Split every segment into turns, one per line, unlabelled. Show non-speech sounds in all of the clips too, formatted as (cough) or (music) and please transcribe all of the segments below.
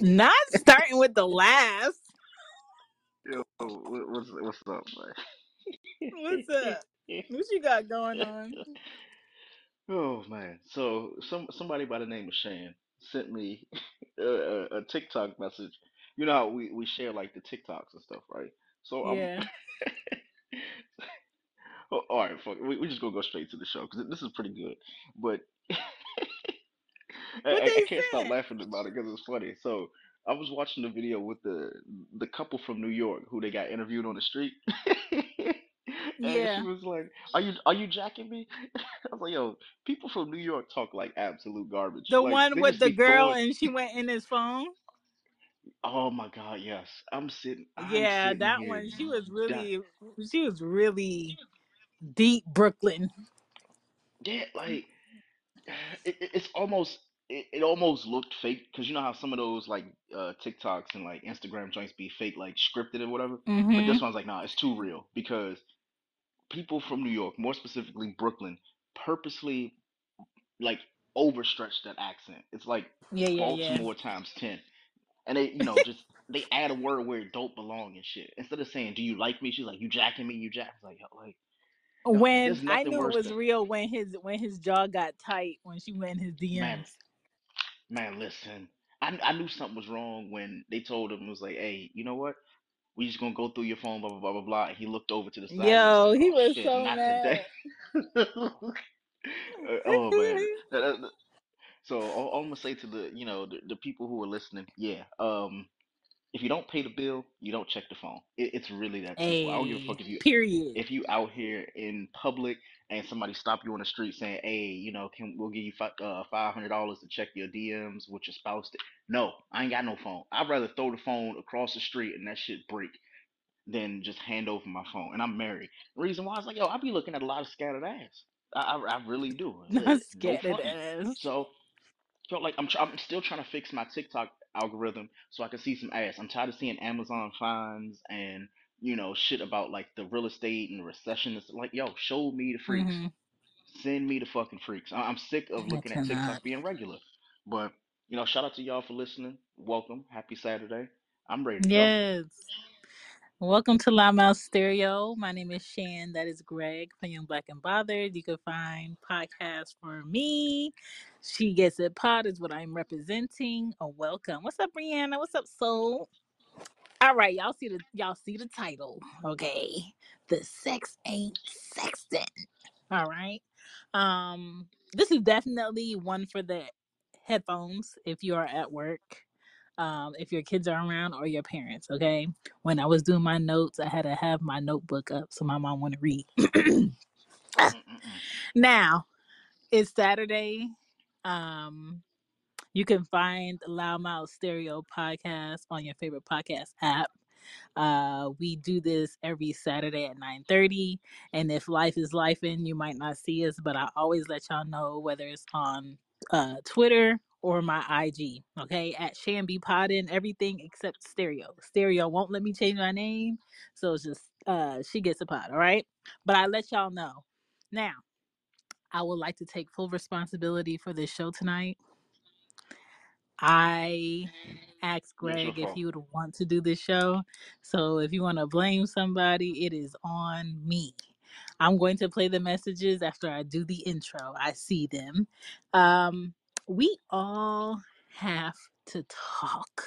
Not starting with the last.
Yo, what- what's what's up, man?
What's
man?
up? What you got going on? (laughs)
oh man, so some somebody by the name of Shan sent me (laughs) a, a, a TikTok message. You know how we we share like the TikToks and stuff, right? So I'm.
Yeah. (laughs)
Oh, all right, fuck. We we just gonna go straight to the show because this is pretty good. But (laughs) I, I can't stop laughing about it because it's funny. So I was watching the video with the the couple from New York who they got interviewed on the street, (laughs) and she was like, "Are you are you jacking me?" I was like, "Yo, people from New York talk like absolute garbage.
The
Like
one with the girl
throwing."
and she went in his phone.
Oh my God, yes. I'm sitting. I'm
Yeah,
sitting
that
here.
one. She was
That
really, she was really deep Brooklyn.
yeah, like (sighs) it, it- it's almost it, it almost looked fake because you know how some of those like uh TikToks and like Instagram joints be fake, like scripted or whatever. But
Mm-hmm.
this one's like, nah, it's too real because people from New York, more specifically Brooklyn, purposely like overstretched that accent. It's like
Yeah, yeah, yeah.
Baltimore times ten, and they you know just they add a word where it don't belong and shit. Instead of saying, "Do you like me?" She's like, "You jacking me? You jack?" It's like, yo, like yo,
When I knew it was
than
real when his when his jaw got tight when she went in his. DMs.
Man, listen. I I knew something was wrong when they told him it was like, hey, you know what? We just gonna go through your phone, blah blah blah blah blah. And he looked over to the side. He was
Yo,
like,
he
oh
was
shit,
so mad. (laughs)
Uh, oh man. (laughs) So all, all I'm gonna say to the you know the, the people who are listening, yeah, um, if you don't pay the bill, you don't check the phone. It, it's really that simple. I don't give a fuck if you
period.
if you out here in public and somebody stop you on the street saying, "Hey, you know, can we'll give you uh, five hundred dollars to check your DMs with your spouse?" No, I ain't got no phone. I'd rather throw the phone across the street and that shit break than just hand over my phone. And I'm married. The reason why is like, yo, I be looking at a lot of scattered ass. I, I, I really do. Uh, (laughs)
Not
no
of
fronting.
ass.
So felt like I'm tr- I'm still trying to fix my TikTok algorithm so I can see some ass. I'm tired of seeing Amazon finds and you know shit about like the real estate and recession. It's like, yo, show me the freaks.
Mm-hmm.
Send me the fucking freaks. I- I'm sick of
I
looking at
cannot.
TikTok being regular. But you know, shout out to y'all for listening. Welcome. Happy Saturday. I'm ready to go.
Yes. Welcome to Loudmouth Stereo. My name is Shan. That is Greg from Young Black and Bothered. You can find podcasts for me. She Gets It Pod is what I'm representing. Oh, welcome. What's up, Brianna? What's up, Soul? All right, y'all see the y'all see the title, okay? The sex ain't sexting. All right. Um, this is definitely one for the headphones if you are at work. Um, if your kids are around or your parents, okay? When I was doing my notes, I had to have my notebook up so my mom want to read. (coughs) Now, it's Saturday. Um, you can find Loudmouth Stereo podcast on your favorite podcast app. Uh, we do this every Saturday at 9:30. And if life is life in, you might not see us, but I always let y'all know whether it's on uh Twitter or my IG. Okay, at Shambi Podden, everything except stereo. Stereo won't let me change my name, so it's just uh she gets a pod, all right? But I let y'all know. Now, I would like to take full responsibility for this show tonight. I asked
Yeah, it's your
Greg if he would want to do this show. So if you want to blame somebody, it is on me. I'm going to play the messages after I do the intro. I see them. Um, we all have to talk.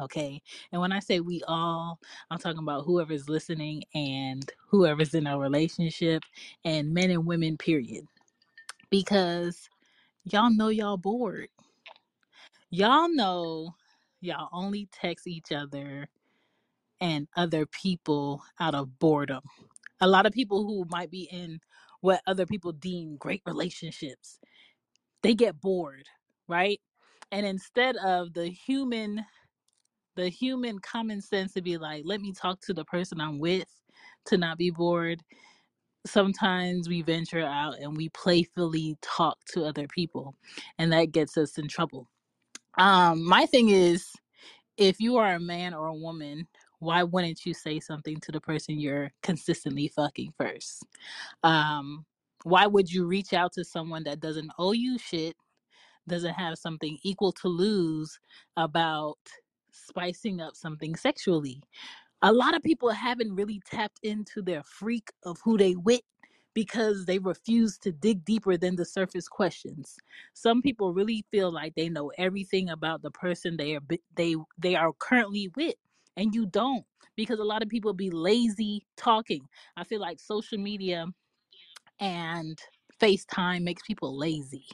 Okay. And when I say we all, I'm talking about whoever's listening and whoever's in a relationship and men and women, period. Because y'all know y'all bored Y'all know y'all only text each other and other people out of boredom. A lot of people who might be in what other people deem great relationships, they get bored, right? And instead of the human the human common sense to be like, let me talk to the person I'm with to not be bored, sometimes we venture out and we playfully talk to other people and that gets us in trouble. Um my thing is if you are a man or a woman why wouldn't you say something to the person you're consistently fucking first? Um, why would you reach out to someone that doesn't owe you shit, doesn't have something equal to lose about spicing up something sexually? a lot of people haven't really tapped into their freak of who they with because they refuse to dig deeper than the surface questions. Some people really feel like they know everything about the person they are they they are currently with and you don't because a lot of people be lazy talking. I feel like social media and FaceTime makes people lazy.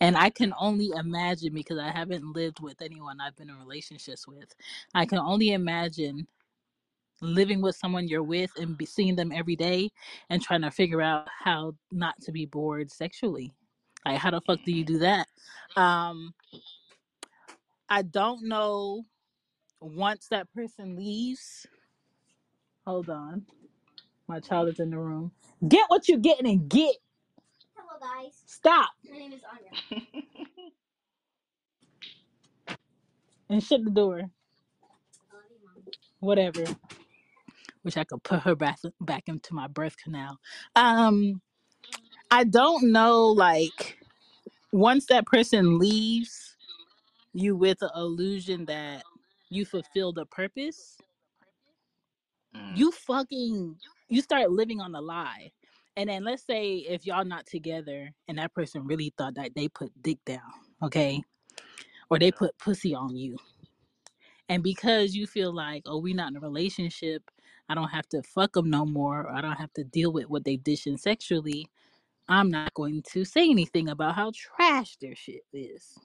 And I can only imagine because I haven't lived with anyone I've been in relationships with. I can only imagine living with someone you're with and be seeing them every day and trying to figure out how not to be bored sexually. Like how the fuck do you do that? Um I don't know once that person leaves. Hold on. My child is in the room. Get what you're getting and get. Hello guys. Stop. My name is Anya. (laughs) And shut the door. Whatever. Wish I could put her back back into my birth canal. Um I don't know like once that person leaves you with the illusion that you fulfilled a purpose,
mm
you fucking you start living on the lie. And then let's say if y'all not together and that person really thought that they put dick down, okay? Or they put pussy on you. And because you feel like, oh, we not in a relationship, I don't have to fuck them no more, or I don't have to deal with what they dishing sexually, I'm not going to say anything about how trash their shit is.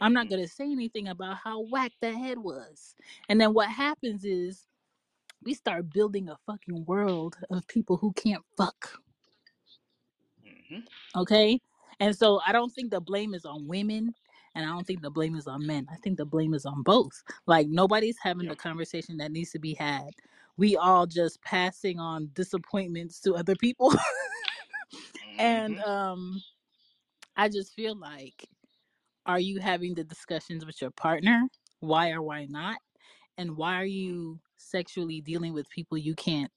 I'm not
hmm
gonna say anything about how whack that head was. And then what happens is we start building a fucking world of people who can't fuck.
hmm
Okay? And so I don't think the blame is on women and I don't think the blame is on men. I think the blame is on both. Like nobody's having the conversation that needs to be had. We all just passing on disappointments to other people. (laughs) and
hmm
um I just feel like are you having the discussions with your partner? Why or why not? and why are you sexually dealing with people you can't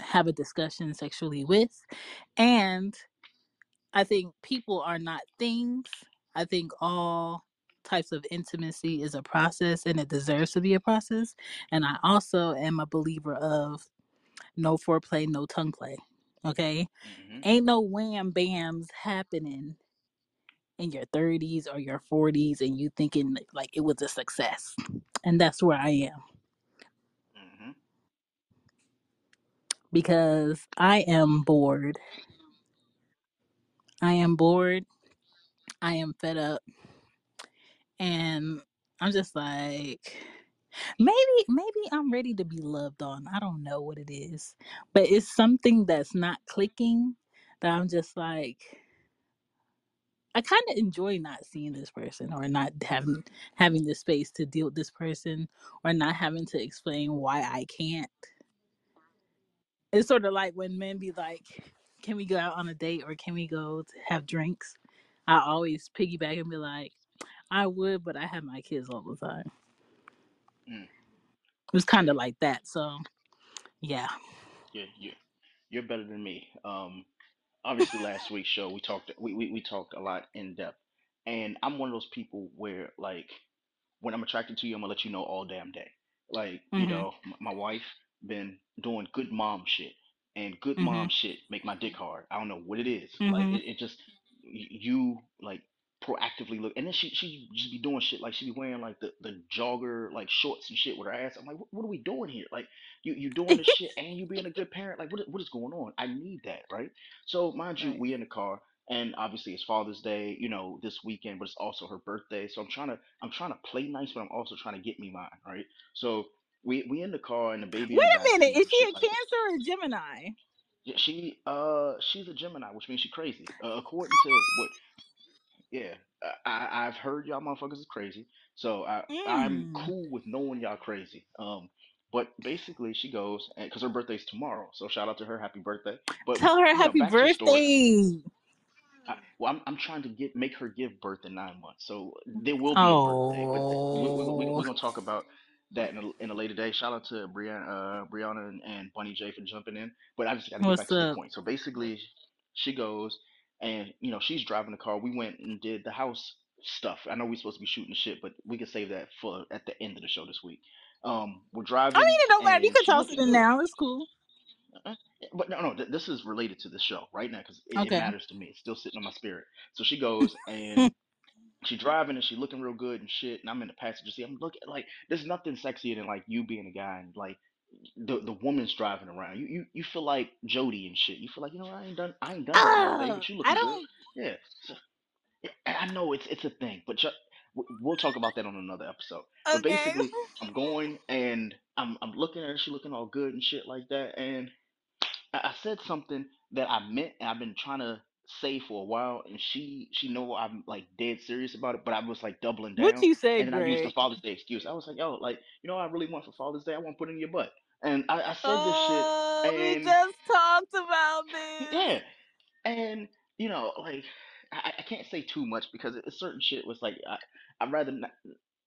have a discussion sexually with and i think people are not things. I think all types of intimacy is a process and it deserves to be a process and i also am a believer of no foreplay no tongue play okay?
Hmm
ain't no wham bams happening in your 30s or your 40s and you thinking like it was a success and that's where i am because i am bored I am bored. I am fed up. And I'm just like maybe maybe I'm ready to be loved on. I don't know what it is. But it's something that's not clicking that I'm just like I kind of enjoy not seeing this person or not having having the space to deal with this person or not having to explain why I can't. It's sort of like when men be like, "Can we go out on a date or can we go to have drinks?" I always piggyback and be like, I would, but I have my kids all the time.
mm
was kind of like that. So, yeah.
Yeah. You you're better than me. Um. Obviously, last week's show we talked we, we we talked a lot in depth, and I'm one of those people where like when I'm attracted to you, I'm gonna let you know all damn day. Like, you
Mhm.
know, m- my wife been doing good mom shit, and good mom
Mhm.
shit make my dick hard. I don't know what it is. Like,
Mhm.
it, it just y- you like proactively look, and then she she just be doing shit like she be wearing like the the jogger like shorts and shit with her ass. I'm like, what, what are we doing here? Like, you you doing this shit (laughs) and you being a good parent. Like, what what is going on? I need that, right? So mind you,
right.
we in the car and obviously it's Father's Day, you know, this weekend, but it's also her birthday. So I'm trying to I'm trying to play nice, but I'm also trying to get me mine, right? So we we in the car and the baby
Wait
the
a
back
minute.
seat
Is
and
she
shit
a
like that.
Cancer or a Gemini?
Yeah, She uh she's a Gemini, which means she's crazy. Uh, according to what yeah, uh, I I've heard y'all motherfuckers is crazy. So I I'm
Mm.
cool with knowing y'all crazy. Um but basically she goes because her birthday's tomorrow. So shout out to her, happy birthday. But
Tell her
you know,
happy
back to the story.
birthday.
I, well, I'm I'm trying to get make her give birth in nine months, so there will be a birthday. But th- we, we, we,
Oh.
we're gonna talk about. That in a, in a later day. Shout out to Brianna, uh, Brianna and, and Bunny J for jumping in. But I just got to get back to the
up?
point. So basically, she goes and you know she's driving the car. We went and did the house stuff. I know we're supposed to be shooting the shit, but we can save that for at the end of the show this week. Um, we're driving.
I mean, it don't matter. You
and
can
she
toss it in now. It's cool.
Uh, But no, no, th- this is related to the show right now because it, it
Okay.
matters to me. It's still sitting on my spirit. So she goes and (laughs) she driving and she looking real good and shit. And I'm in the passenger seat. I'm looking like there's nothing sexier than like you being a guy and like the the woman's driving around. You you you feel like Jody and shit. You feel like you know I ain't done I ain't done nothing
Oh,
but you
I
looking good.
don't.
Yeah. So, I know it's it's a thing, but ju- w- we'll talk about that on another episode. But
Okay.
basically, I'm going and I'm I'm looking at her. She looking all good and shit like that, and I, I said something that I meant and I've been trying to say for a while and she she know I'm like dead serious about it, but I was like doubling
What
down
you say,
and then I used the
Greg?
Father's Day excuse. I was like, yo, like, you know what I really want for Father's Day? I want to put it in your butt. And I, I said this shit
Oh, we
and
just talked about this.
yeah. And you know, like I, I can't say too much because it, certain shit was like I I'd rather not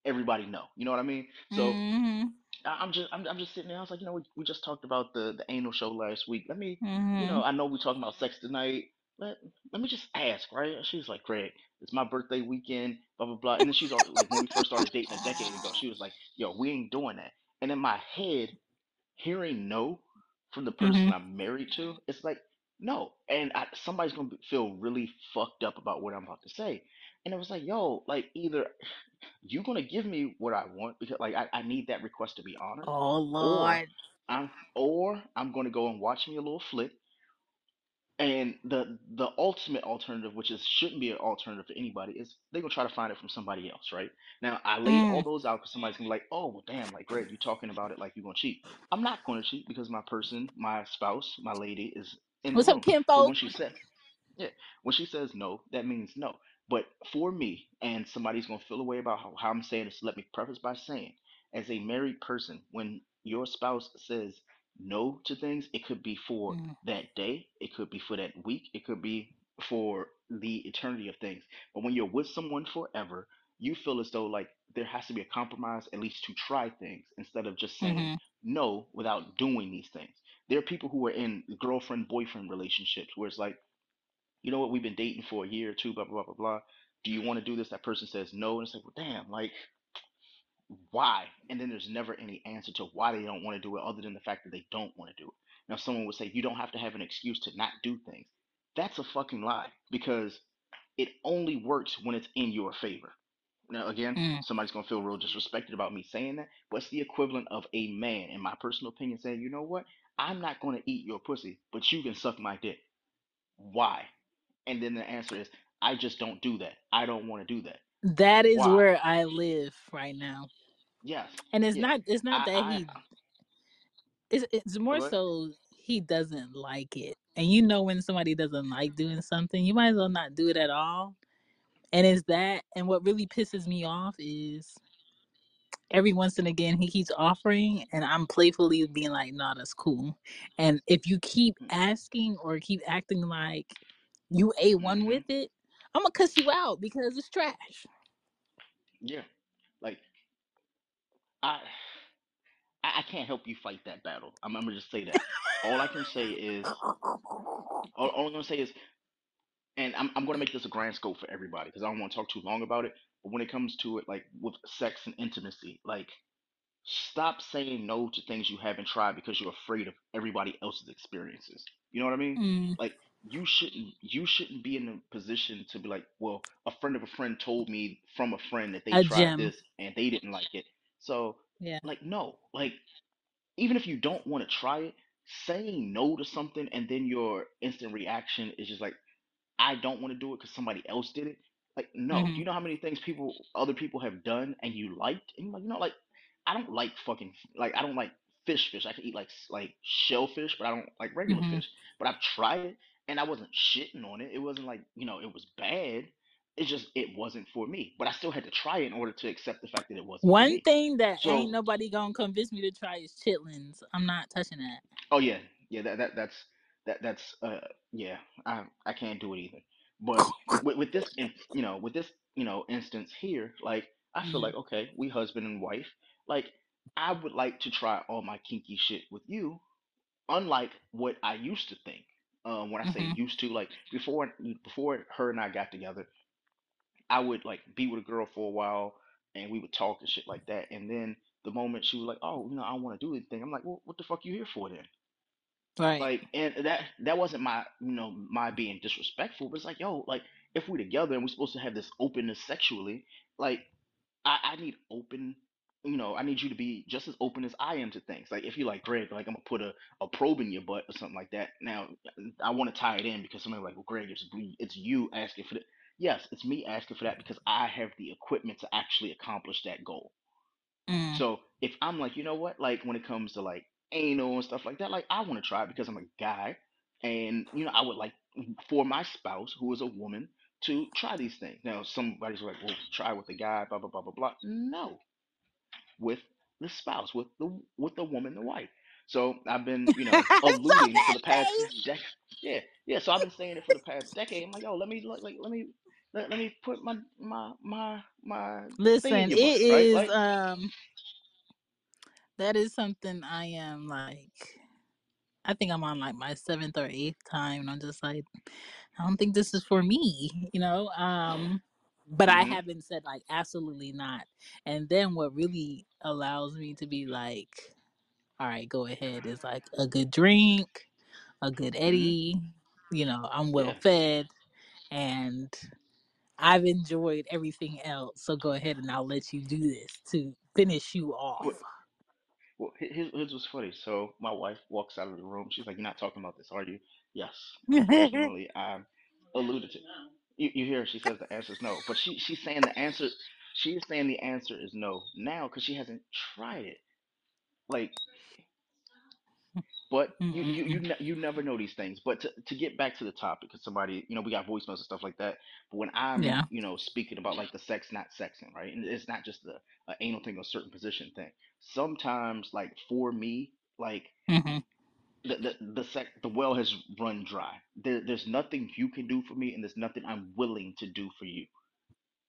everybody know. You know what I mean? So
Mm-hmm.
I- I'm just I'm, I'm just sitting there. I was like, you know, we, we just talked about the the anal show last week. Let me, you
Mm-hmm.
know, I know we're talking about sex tonight. Let let me just ask, right? And She's like, Greg, it's my birthday weekend, blah blah blah. And then she's all like, when we first started dating a decade ago, she was like, yo, we ain't doing that. And in my head, hearing no from the
Mm-hmm.
person I'm married to, it's like no, and I, somebody's gonna be, feel really fucked up about what I'm about to say. And it was like, yo, like either you gonna give me what I want because like I, I need that request to be honored,
Oh
or
Lord.
I'm or I'm gonna go and watch me a little flick. And the the ultimate alternative, which is shouldn't be an alternative for anybody, is they're gonna try to find it from somebody else, right? Now I laid all
Mm.
those out because somebody's gonna be like, oh well, damn, like Greg, you talking about it like you're gonna cheat. I'm not gonna cheat because my person, my spouse, my lady is in the
What's up,
room.
Kim
So when she said yeah. When she says no, that means no. But for me, and somebody's going to feel a way about how, how I'm saying this, let me preface by saying, as a married person, when your spouse says no to things, it could be for
Mm.
that day, it could be for that week, it could be for the eternity of things. But when you're with someone forever, you feel as though like there has to be a compromise, at least to try things, instead of just saying
Mm-hmm.
no without doing these things. There are people who are in girlfriend boyfriend relationships where it's like, you know what, we've been dating for a year or two, blah, blah, blah, blah, blah. Do you want to do this? That person says no. And it's like, well, damn, like, why? And then there's never any answer to why they don't want to do it other than the fact that they don't want to do it. Now, someone would say, you don't have to have an excuse to not do things. That's a fucking lie because it only works when it's in your favor. Now, again,
Mm.
somebody's going to feel real disrespected about me saying that, but it's the equivalent of a man, in my personal opinion, saying, you know what? I'm not going to eat your pussy, but you can suck my dick. Why? And then the answer is, I just don't do that. I don't want to do that.
That is
Why?
where I live right now.
Yes.
And it's
Yeah.
not it's not that
I,
he it's it's more
ahead.
so he doesn't like it. And you know when somebody doesn't like doing something, you might as well not do it at all. And it's that and what really pisses me off is every once and again he keeps offering and I'm playfully being like, nah, that's cool. And if you keep asking or keep acting like you a one
Mm-hmm.
with it, I'm gonna cuss you out because it's trash.
Yeah. Like, I, I I can't help you fight that battle. I'm, I'm to just say that. All I can say is, all, all I'm to say is, and I'm, I'm to make this a grand scope for everybody because I don't want to talk too long about it. But when it comes to it, like with sex and intimacy, like stop saying no to things you haven't tried because you're afraid of everybody else's experiences. You know what I mean?
Mm,
Like you shouldn't you shouldn't be in a position to be like, well, a friend of a friend told me from a friend that they
a
tried
gem.
this and they didn't like it. So
Yeah.
like no, like even if you don't want to try it, saying no to something and then your instant reaction is just like I don't want to do it because somebody else did it. Like, no. Do
hmm
you know how many things people, other people have done and you liked? And you're like, you know, like, I don't like fucking, like, I don't like fish fish. I can eat like, s- like shellfish, but I don't like regular
hmm
fish. But I've tried it and I wasn't shitting on it. It wasn't like, you know, it was bad. It's just, it wasn't for me. But I still had to try it in order to accept the fact that it wasn't for
One thing that
So,
ain't nobody gonna convince me to try is chitlins. I'm not touching that.
Oh yeah, yeah. That that that's that that's uh yeah. I I can't do it either. But with with this in you know with this you know instance here, like I feel
hmm
like okay, we husband and wife. Like I would like to try all my kinky shit with you, unlike what I used to think. Um, when I say
Mhm.
used to, like before, before her and I got together, I would like be with a girl for a while, and we would talk and shit like that. And then the moment she was like, "Oh, you know, I don't want to do anything," I'm like, "Well, what the fuck you here for then?"
Right.
Like, and that that wasn't my, you know, my being disrespectful, but it's like, yo, like if we're together and we're supposed to have this openness sexually, like I, I need open, you know, I need you to be just as open as I am to things. Like if you like Greg, like I'm gonna put a, a probe in your butt or something like that. Now I want to tie it in because somebody like, well, Greg, it's it's you asking for that. Yes, it's me asking for that because I have the equipment to actually accomplish that goal.
Mm.
So if I'm like, you know what, like when it comes to like anal and stuff like that, like I want to try it because I'm a guy, and you know I would like for my spouse who is a woman to try these things. Now somebody's like, well, try with the guy, blah blah blah blah blah. No, with the spouse, with the with the woman, the wife. So I've been, you know, (laughs) alluding for the past decade. Yeah, yeah. So I've been saying it for the past decade. I'm like, yo, let me like let me let, let me put my my my my
Listen, it
right?
is
Like
um that is something I am like I think I'm on like my seventh or eighth time and I'm just like I don't think this is for me, you know. Um, but I
hmm
haven't said like absolutely not. And then what really allows me to be like, all right, go ahead is like a good drink, a good
hmm
Eddie. You know, I'm well
Yeah.
fed, and I've enjoyed everything else. So go ahead and I'll let you do this to finish you off.
well, he- here's, here's what's funny. So my wife walks out of the room. She's like, "You're not talking about this, are you?" Yes. (laughs) Unfortunately, I alluded to. You, you hear? her, She says the answer is no, but she she's saying the answer. She's saying the answer is no now because she hasn't tried it. Like But you you you ne- you never know these things. But to to get back to the topic, because somebody you know we got voicemails and stuff like that. But when I'm
yeah.
you know speaking about like the sex not sexing, right? And it's not just the uh, anal thing or certain position thing. Sometimes like for me, like
hmm
the the the sex the well has run dry. There there's nothing you can do for me, and there's nothing I'm willing to do for you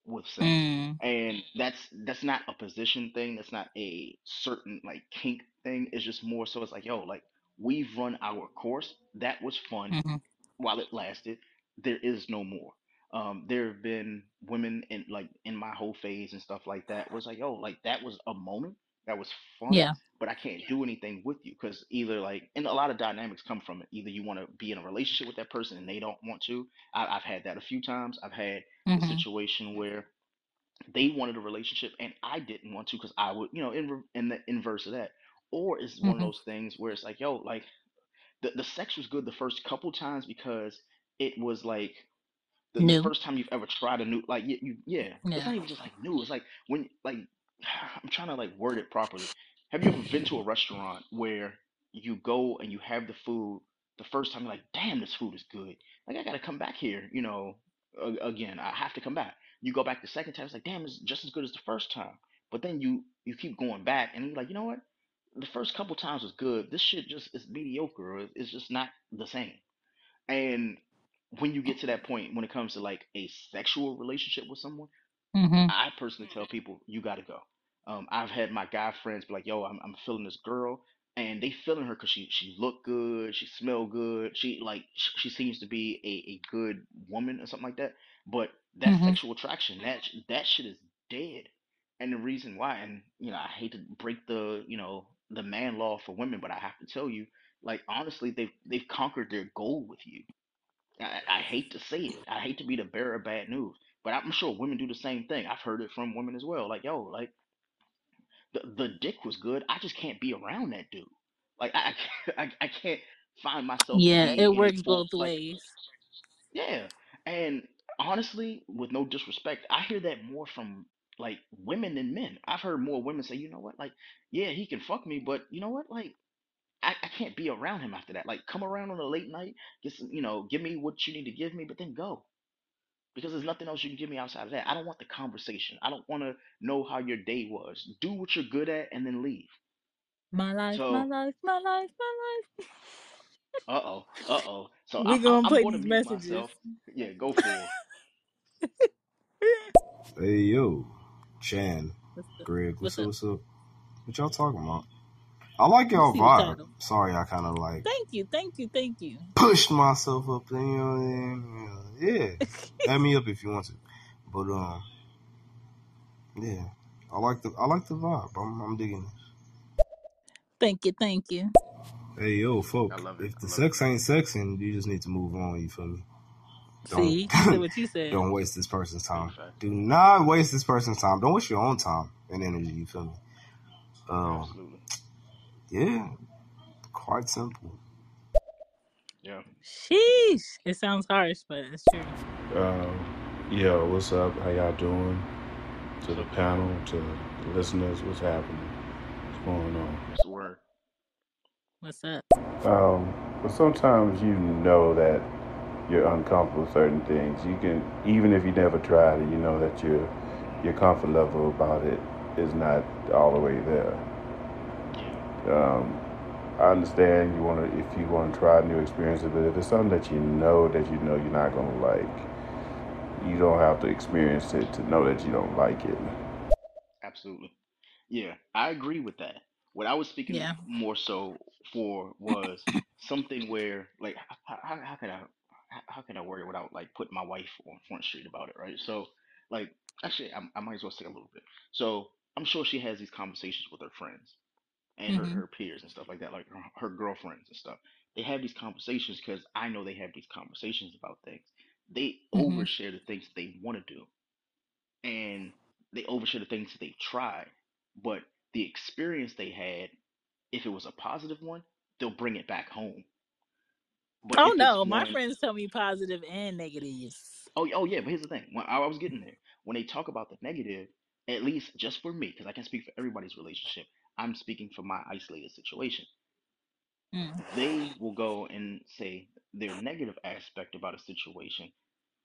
with sex.
Mm.
And that's that's not a position thing. That's not a certain like kink thing. It's just more so it's like, yo, like we've run our course. That was fun
hmm
while it lasted. There is no more. Um, there have been women in like in my whole phase and stuff like that was like, oh, like that was a moment. That was fun.
Yeah.
But I can't do anything with you because either like, and a lot of dynamics come from it. Either you want to be in a relationship with that person and they don't want to. I, I've had that a few times. I've had the
hmm
situation where they wanted a relationship and I didn't want to because I would, you know, in in the inverse of that. Or it's one of
hmm
those things where it's like, yo, like the the sex was good the first couple times because it was like the, the first time you've ever tried a new like you, you yeah it's not even just like new it's like when like (sighs) i'm trying to like word it properly. Have you ever been to a restaurant where you go and you have the food the first time you're like damn this food is good. Like i gotta come back here you know again i have to come back. You go back the second time it's like damn it's just as good as the first time. But then you you keep going back and you're like you know what the first couple times was good this shit just is mediocre or it's just not the same and when you get to that point, when it comes to like a sexual relationship with someone,
hmm
I personally tell people you got to go. Um, I've had my guy friends be like, "Yo, I'm I'm feeling this girl," and they feeling her because she she look good, she smell good, she like sh- she seems to be a, a good woman or something like that. But that
hmm
sexual attraction, that sh- that shit is dead. And the reason why, and you know, I hate to break the you know the man law for women, but I have to tell you, like honestly, they've they've conquered their goal with you I, I hate to say it. I hate to be the bearer of bad news, but I'm sure women do the same thing. I've heard it from women as well. Like, yo, like the the dick was good. I just can't be around that dude. Like, I (laughs) I, I can't find myself
Yeah,
being
it
in
works both
like
ways.
yeah. And honestly, with no disrespect, I hear that more from like women than men. I've heard more women say, you know what, like yeah, he can fuck me, but you know what, like. I, I can't be around him after that. Like, come around on a late night, get some, you know, give me what you need to give me, but then go because there's nothing else you can give me outside of that. I don't want the conversation. I don't want to know how your day was. Do what you're good at and then leave.
My life, my
So,
life, my life, my life. (laughs)
uh oh, uh oh. So
We
I'm I'm,
gonna
I'm
play
going to
these
mute
messages.
myself. Yeah, go for it. (laughs)
Hey yo, Shan,
What's up?
Greg,
What's
what's up?
up?
What's up? What y'all talking about? I like
You
y'all vibe.
title.
Sorry, I kind of like
Thank you, thank you, thank you.
pushed myself up there. You know what I mean? Yeah, (laughs) add me up if you want to. But um, yeah, I like the I like the vibe. I'm, I'm digging it.
Thank you, thank you.
Hey yo,
I
folk, if the
love
sex ain't sexing, you just need to move on. You feel me? Don't
See, (laughs) said what you said.
don't waste this person's time.
Big.
Do not waste this person's time. Don't waste your own time and energy. You feel me? Um,
Absolutely.
yeah, quite simple.
Yeah.
Sheesh. It sounds harsh, but it's true.
Um, yo, what's up? How y'all doing? To the panel, to the listeners, what's happening? What's going on?
What's the word?
What's up?
Um, but sometimes you know that you're uncomfortable with certain things. You can, even if you never tried it, you know that your your comfort level about it is not all the way there. Um, I understand you want to if you want to try new experiences, but if it's something that you know that you know you're not gonna like, you don't have to experience it to know that you don't like it.
Absolutely. Yeah, I agree with that. What I was speaking
Yeah.
more so for was something where, like, how, how, how can I, how, how can I word it without like putting my wife on Front Street about it, right? So, like, actually, I, I might as well say a little bit. So, I'm sure she has these conversations with her friends and her,
Mm-hmm.
her peers and stuff like that, like her, her girlfriends and stuff. They have these conversations because I know they have these conversations about things. They
Mm-hmm.
overshare the things they want to do and they overshare the things that they've tried. But the experience they had, if it was a positive one, they'll bring it back home. But
Oh
if it's
no, my
one,
friends tell me positive and negatives.
oh, oh yeah, but here's the thing. When I was getting there, when they talk about the negative, at least just for me, because I can't speak for everybody's relationship, I'm speaking for my isolated situation.
Mm.
They will go and say their negative aspect about a situation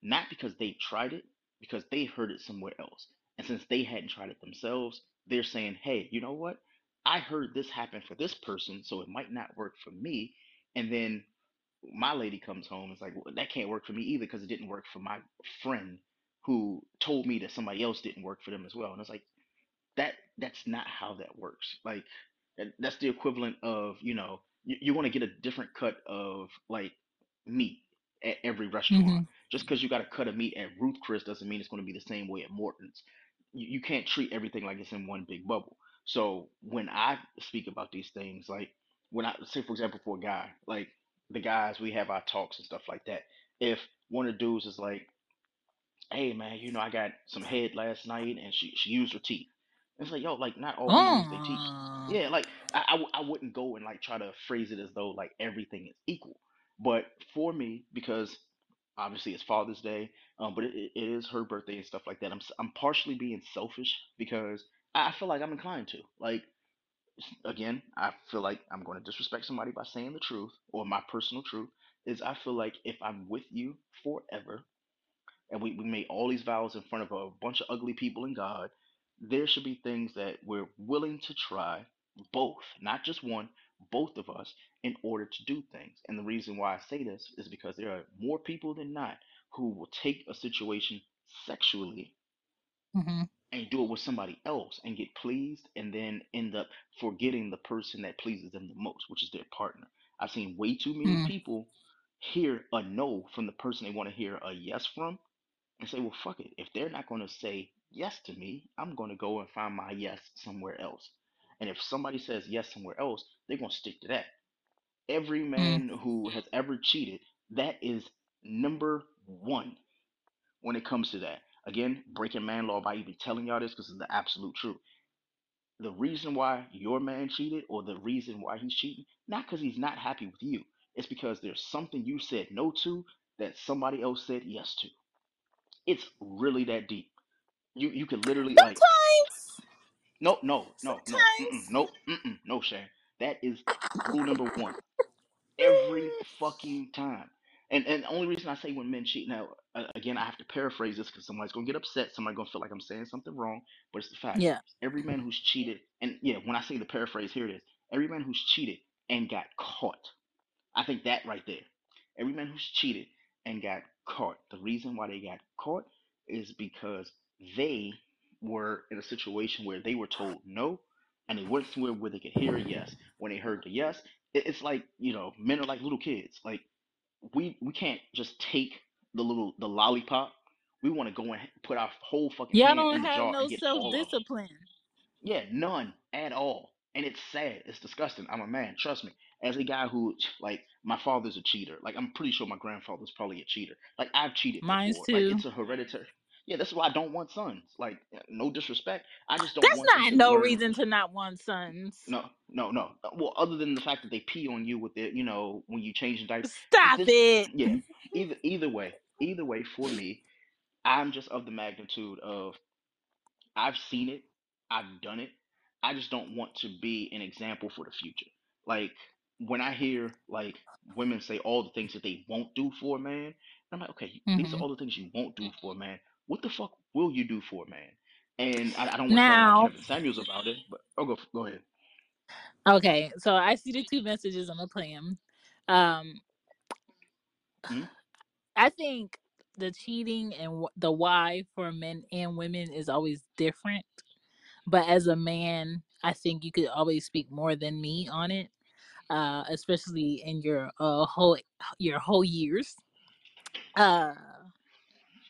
not because they tried it, because they heard it somewhere else. And since they hadn't tried it themselves, they're saying, hey, you know what? I heard this happen for this person, so it might not work for me. And then my lady comes home It's like, well, that can't work for me either because it didn't work for my friend who told me that somebody else didn't work for them as well. And it's like, that that's not how that works. Like that, that's the equivalent of you know you, you want to get a different cut of like meat at every
Mm-hmm.
restaurant. Just because you got a cut of meat at Ruth Chris doesn't mean it's going to be the same way at Morton's. You, you can't treat everything like it's in one big bubble. So when I speak about these things, like when I say for example for a guy, like the guys we have our talks and stuff like that. If one of the dudes is like hey man, you know, I got some head last night and she she used her teeth. It's like, yo, like not all women use their teeth.
Oh.
Yeah, like I, I, w- I wouldn't go and like try to phrase it as though like everything is equal. But for me, because obviously it's Father's Day, um, but it, it is her birthday and stuff like that. I'm I'm partially being selfish because I feel like I'm inclined to. Like again, I feel like I'm going to disrespect somebody by saying the truth or my personal truth. Is I feel like if I'm with you forever and we, we made all these vows in front of a bunch of ugly people in God, there should be things that we're willing to try, both, not just one, both of us, in order to do things. And the reason why I say this is because there are more people than not who will take a situation sexually
Mm-hmm.
And do it with somebody else and get pleased and then end up forgetting the person that pleases them the most, which is their partner. I've seen way too many
Mm.
people hear a no from the person they want to hear a yes from and say, well, fuck it. If they're not going to say yes to me, I'm going to go and find my yes somewhere else. And if somebody says yes somewhere else, they're going to stick to that. Every
Mm.
man who has ever cheated, that is number one when it comes to that. Again, breaking man law by even telling y'all this because it's the absolute truth. The reason why your man cheated or the reason why he's cheating, not because he's not happy with you, it's because there's something you said no to that somebody else said yes to. It's really that deep You you could literally like
Sometimes.
no no no no mm-mm,
Sometimes.
no mm-mm, no Shan. That is rule number one. Every fucking time. And and the only reason I say when men cheat now again I have to paraphrase this because somebody's gonna get upset. Somebody's gonna feel like I'm saying something wrong, but it's the fact.
Yeah.
Every man who's cheated and yeah when I say the paraphrase here it is. Every man who's cheated and got caught I think that right there. Every man who's cheated and got caught, the reason why they got caught is because they were in a situation where they were told no and they went somewhere where they could hear a yes. When they heard the yes, it, it's like you know, men are like little kids. Like we we can't just take the little the lollipop. We want to go and put our whole fucking
Y'all
hand
don't
in the
have
jar
no
and get
self
all of it.
discipline.
Yeah, none at all. And it's sad. It's disgusting. I'm a man. Trust me. As a guy who, like, my father's a cheater. Like, I'm pretty sure my grandfather's probably a cheater. Like, I've cheated
Mine's
before. Like,
too.
it's a hereditary. Yeah, that's why I don't want sons. Like, no disrespect. I just don't
That's
want them
not
to
no
learn.
reason to not want sons.
No, no, no. Well, other than the fact that they pee on you with it, you know, when you change the diaper.
Stop
This,
it.
yeah. Either, either way, either way, for me, I'm just of the magnitude of I've seen it, I've done it. I just don't want to be an example for the future. Like when I hear like women say all the things that they won't do for a man, I'm like, okay, these are
hmm
all the things you won't do for a man. What the fuck will you do for a man? And I, I don't want to sound like
Now,
Kevin Samuels about it, but oh, go go ahead.
okay, so I see the two messages. I'm gonna play them. Um,
Hmm?
I think the cheating and the why for men and women is always different. But as a man, I think you could always speak more than me on it, uh, especially in your uh, whole your whole years. Uh,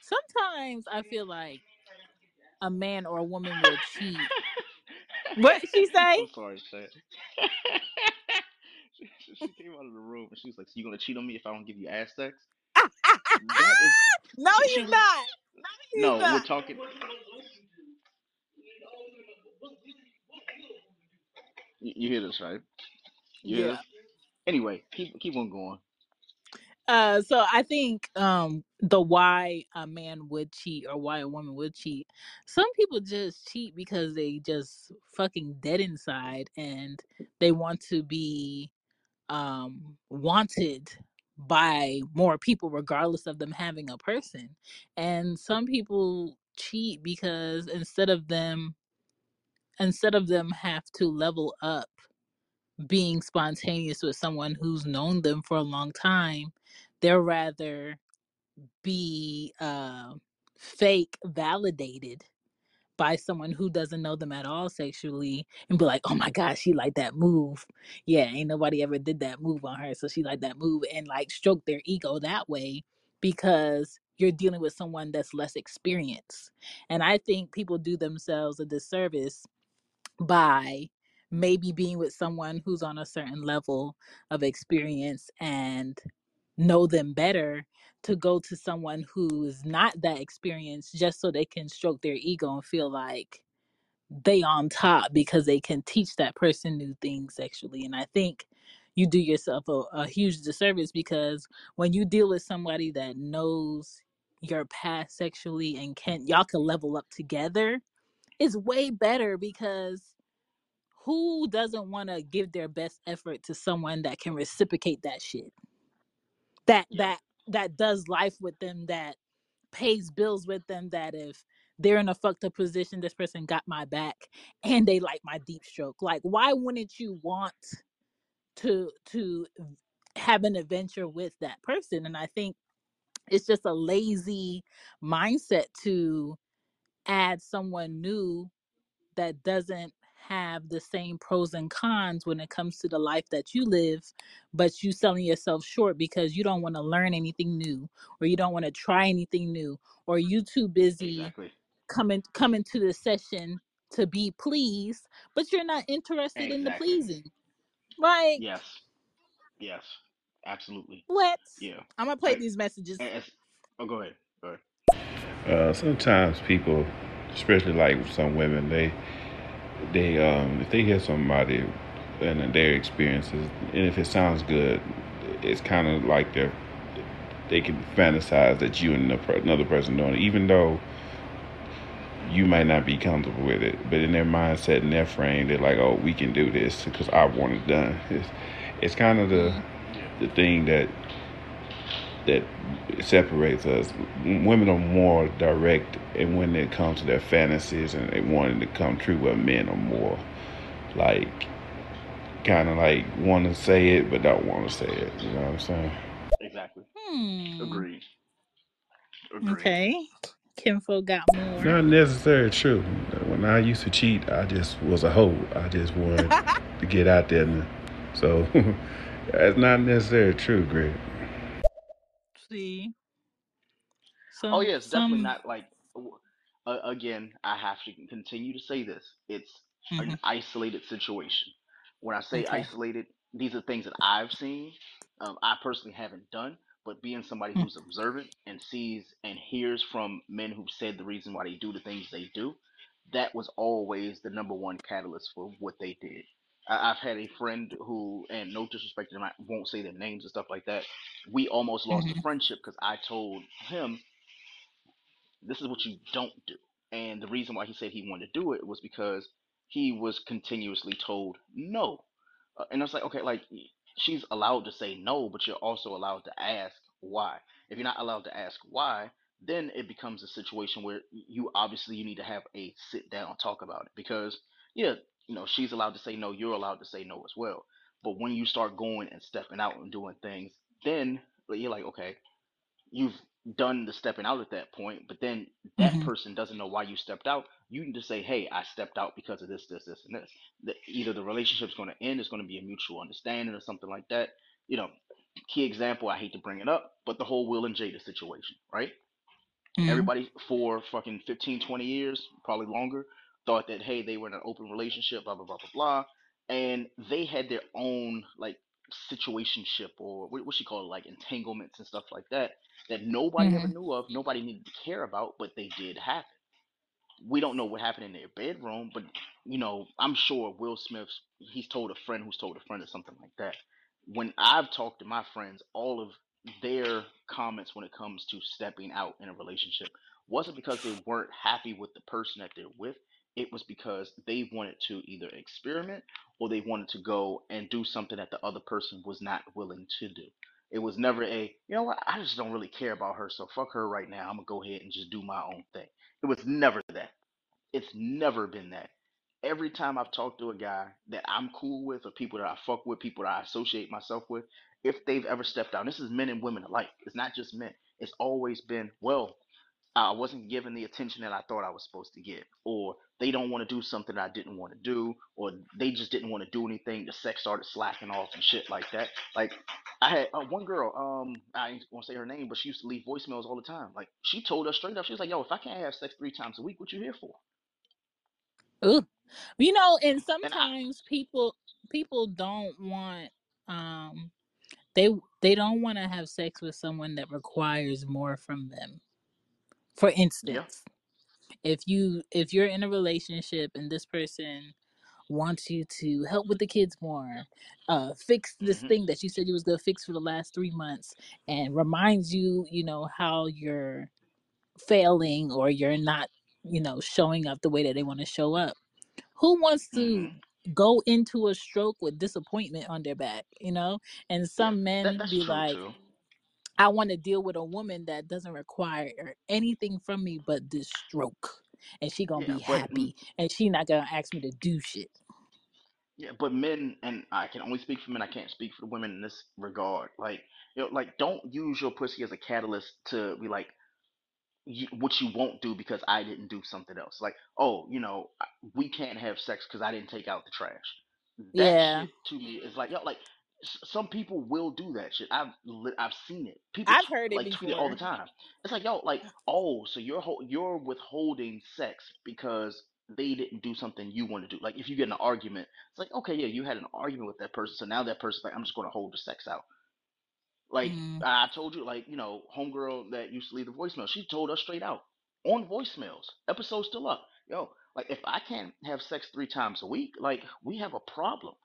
sometimes I feel like a man or a woman will cheat. What she (laughs) say?
I'm sorry, (laughs) she, she came out of the room and she was like, "So you gonna cheat on me if I don't give you ass sex?" Is. (laughs)
no,
She, she
he's
was.
not. He's
No, we're talking. You, you hear this, right? You
Yeah.
Anyway, keep keep on going.
Uh, so I think um the why a man would cheat or why a woman would cheat. Some people just cheat because they just fucking dead inside and they want to be um wanted by more people regardless of them having a person. And some people cheat because instead of them instead of them have to level up being spontaneous with someone who's known them for a long time, they're rather be uh, fake validated by someone who doesn't know them at all sexually and be like, oh my gosh, she like that move. Yeah, ain't nobody ever did that move on her. So she like that move and like stroke their ego that way because you're dealing with someone that's less experienced. And I think people do themselves a disservice by maybe being with someone who's on a certain level of experience and know them better to go to someone who's not that experienced just so they can stroke their ego and feel like they on top because they can teach that person new things sexually and i think you do yourself a, a huge disservice because when you deal with somebody that knows your past sexually and can y'all can level up together it's way better because who doesn't want to give their best effort to someone that can reciprocate that shit? That
Yeah,
that that does life with them that pays bills with them that if they're in a fucked up position this person got my back and they like my deep stroke. Like why wouldn't you want to to have an adventure with that person? And i think it's just a lazy mindset to add someone new that doesn't have the same pros and cons when it comes to the life that you live but you selling yourself short because you don't want to learn anything new or you don't want to try anything new or you too busy
exactly,
coming coming to the session to be pleased but you're not interested in the
exactly.
pleasing like
Yes, yes, absolutely.
what
Yeah.
i'm gonna play
Like,
these messages
as, oh, go ahead. Go ahead.
Uh, sometimes people, especially like some women, they they um, if they hear somebody and their experiences, and if it sounds good, it's kind of like they're they can fantasize that you and another person doing it, even though you might not be comfortable with it. But in their mindset and their frame, they're like, "Oh, we can do this because I want it done." (laughs) It's, it's kind of the the thing that that separates us. Women are more direct, and when it comes to their fantasies and they wanting to come true, where men are more like kind of like want to say it but don't want to say it. You know what I'm saying?
Exactly.
hmm
Agreed. Agreed.
okay kinfo got more
Not necessarily true. when I used to cheat, I just was a hoe. I just wanted (laughs) to get out there. And, so (laughs) that's not necessarily true, Greg.
See,
Oh
some
yeah, it's definitely
some.
not like. Uh, again, I have to continue to say this. It's
hmm
an isolated situation. When I say
Okay.
isolated, these are things that I've seen. Um, I personally haven't done, but being somebody
Mm-hmm.
who's observant and sees and hears from men who've said the reason why they do the things they do, that was always the number one catalyst for what they did. I- I've had a friend who, and no disrespect to them, I won't say their names and stuff like that. We almost lost a
Mm-hmm.
friendship because I told him this is what you don't do. And the reason why he said he wanted to do it was because he was continuously told no. Uh, and I was like, okay, like she's allowed to say no, but you're also allowed to ask why. If you're not allowed to ask why, then it becomes a situation where you obviously you need to have a sit down talk about it because yeah, you know, she's allowed to say no, you're allowed to say no as well. But when you start going and stepping out and doing things, then you're like, okay, you've done the stepping out at that point, but then that
Mm-hmm.
person doesn't know why you stepped out. You need to say, "Hey, I stepped out because of this, this, this, and this." The, either the relationship's going to end, it's going to be a mutual understanding, or something like that. You know, key example. I hate to bring it up, but the whole Will and Jada situation, right?
Mm-hmm.
Everybody for fucking 15, 20 years, probably longer, thought that hey, they were in an open relationship, blah blah blah blah blah, and they had their own like situationship or what what she called it, like entanglements and stuff like that that nobody ever
Mm-hmm.
knew of, nobody needed to care about, but they did happen we don't know what happened in their bedroom, but you know, I'm sure Will Smith, he's told a friend who's told a friend or something like that. When I've talked to my friends, all of their comments when it comes to stepping out in a relationship wasn't because they weren't happy with the person that they're with. It was because they wanted to either experiment or they wanted to go and do something that the other person was not willing to do. It was never a, you know what, I just don't really care about her, so fuck her right now. I'm gonna go ahead and just do my own thing. It was never that it's never been that. Every time I've talked to a guy that I'm cool with, or people that I fuck with, people that I associate myself with, if they've ever stepped out, this is men and women alike. It's not just men. It's always been, well, I wasn't given the attention that I thought I was supposed to get, or they don't want to do something I didn't want to do, or they just didn't want to do anything. The sex started slacking off and shit like that. Like I had uh, one girl, um, I ain't gonna say her name, but she used to leave voicemails all the time. Like she told us straight up, she was like, "Yo, if I can't have sex three times a week, what you here for?"
Ooh. You know, and
And I,
sometimes people people don't want um they they don't want to have sex with someone that requires more from them. For
yeah,
instance, if you if you're in a relationship and this person wants you to help with the kids more, uh fix this
hmm
thing that you said you was going to fix for the last 3 months and reminds you, you know, how you're failing or you're not, you know, showing up the way that they want to show up who wants to go into a stroke with disappointment on their back you know? And some
that
men
that's
be like
too.
I want to deal with a woman that doesn't require er, anything from me but this stroke and she gonna
Yeah,
be
but
happy and she not gonna ask me to do shit
yeah, but men, and I can only speak for men. I can't speak for the women in this regard. Like, you know, like don't use your pussy as a catalyst to be like, you, what you won't do because I didn't do something else. Like, oh, you know, we can't have sex because I didn't take out the trash. That
yeah
shit to me is like, yo, like s- some people will do that shit. I've li- I've seen it. People
i've heard it
like tweet it all
before
the time. It's like, yo, like, oh, so you're ho- you're withholding sex because they didn't do something you want to do. Like, if you get in an argument, it's like, okay, yeah, you had an argument with that person, so now that person's like, I'm just gonna hold the sex out like
mm,
I told you, like you know, homegirl that used to leave the voicemail, she told us straight out on voicemails. Episode still up. Yo, like if I can't have sex three times a week, like we have a problem.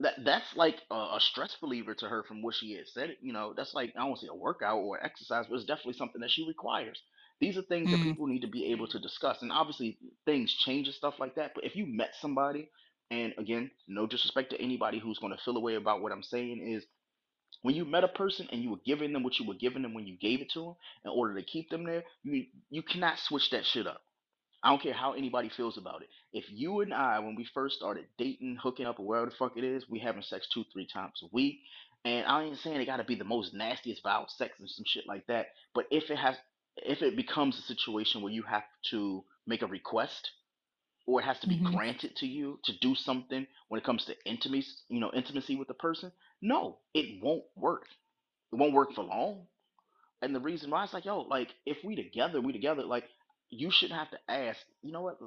That that's like a, a stress reliever to her from what she had said. You know, that's like I don't want to say a workout or exercise, but it's definitely something that she requires. These are things that
mm,
people need to be able to discuss, and obviously things change and stuff like that. But if you met somebody, and again, no disrespect to anybody who's going to feel away about what I'm saying, is when you met a person and you were giving them what you were giving them when you gave it to them in order to keep them there, you you cannot switch that shit up. I don't care how anybody feels about it. If you and I, when we first started dating, hooking up, or whatever the fuck it is, we having sex two, three times a week, and I ain't saying it got to be the most nastiest foul sex and some shit like that. But if it has, if it becomes a situation where you have to make a request or it has to be
hmm
granted to you to do something when it comes to intimacy, you know, intimacy with the person. No, it won't work. It won't work for long. And the reason why it's like, yo, like if we together, we together, like you shouldn't have to ask, you know what?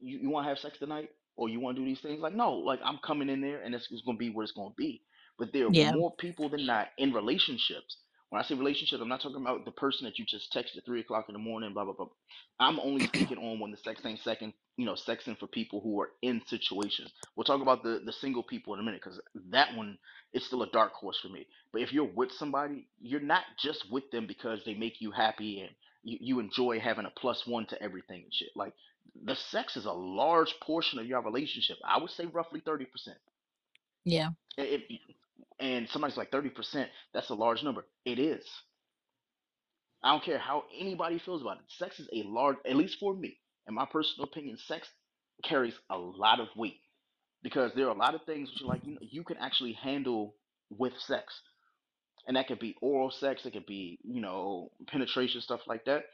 you, you want to have sex tonight? Or you want to do these things? Like no like i'm coming in there and it's, it's going to be what it's going to be. But there are
Yeah.
more people than not in relationships. When i say relationships i'm not talking about the person that you just texted at three o'clock in the morning blah blah blah. I'm only (clears throat) speaking on when the sex ain't second you know sexing for people who are in situations. We'll talk about the the single people in a minute because that one is still a dark horse for me. But if you're with somebody you're not just with them because they make you happy and you, you enjoy having a plus one to everything and shit like the sex is a large portion of your relationship. I would say roughly 30%.
Yeah.
If, and somebody's like 30%, that's a large number. It is. I don't care how anybody feels about it. Sex is a large, at least for me, in my personal opinion, sex carries a lot of weight because there are a lot of things which you like, you know, you can actually handle with sex. And that could be oral sex, it could be, you know, penetration, stuff like that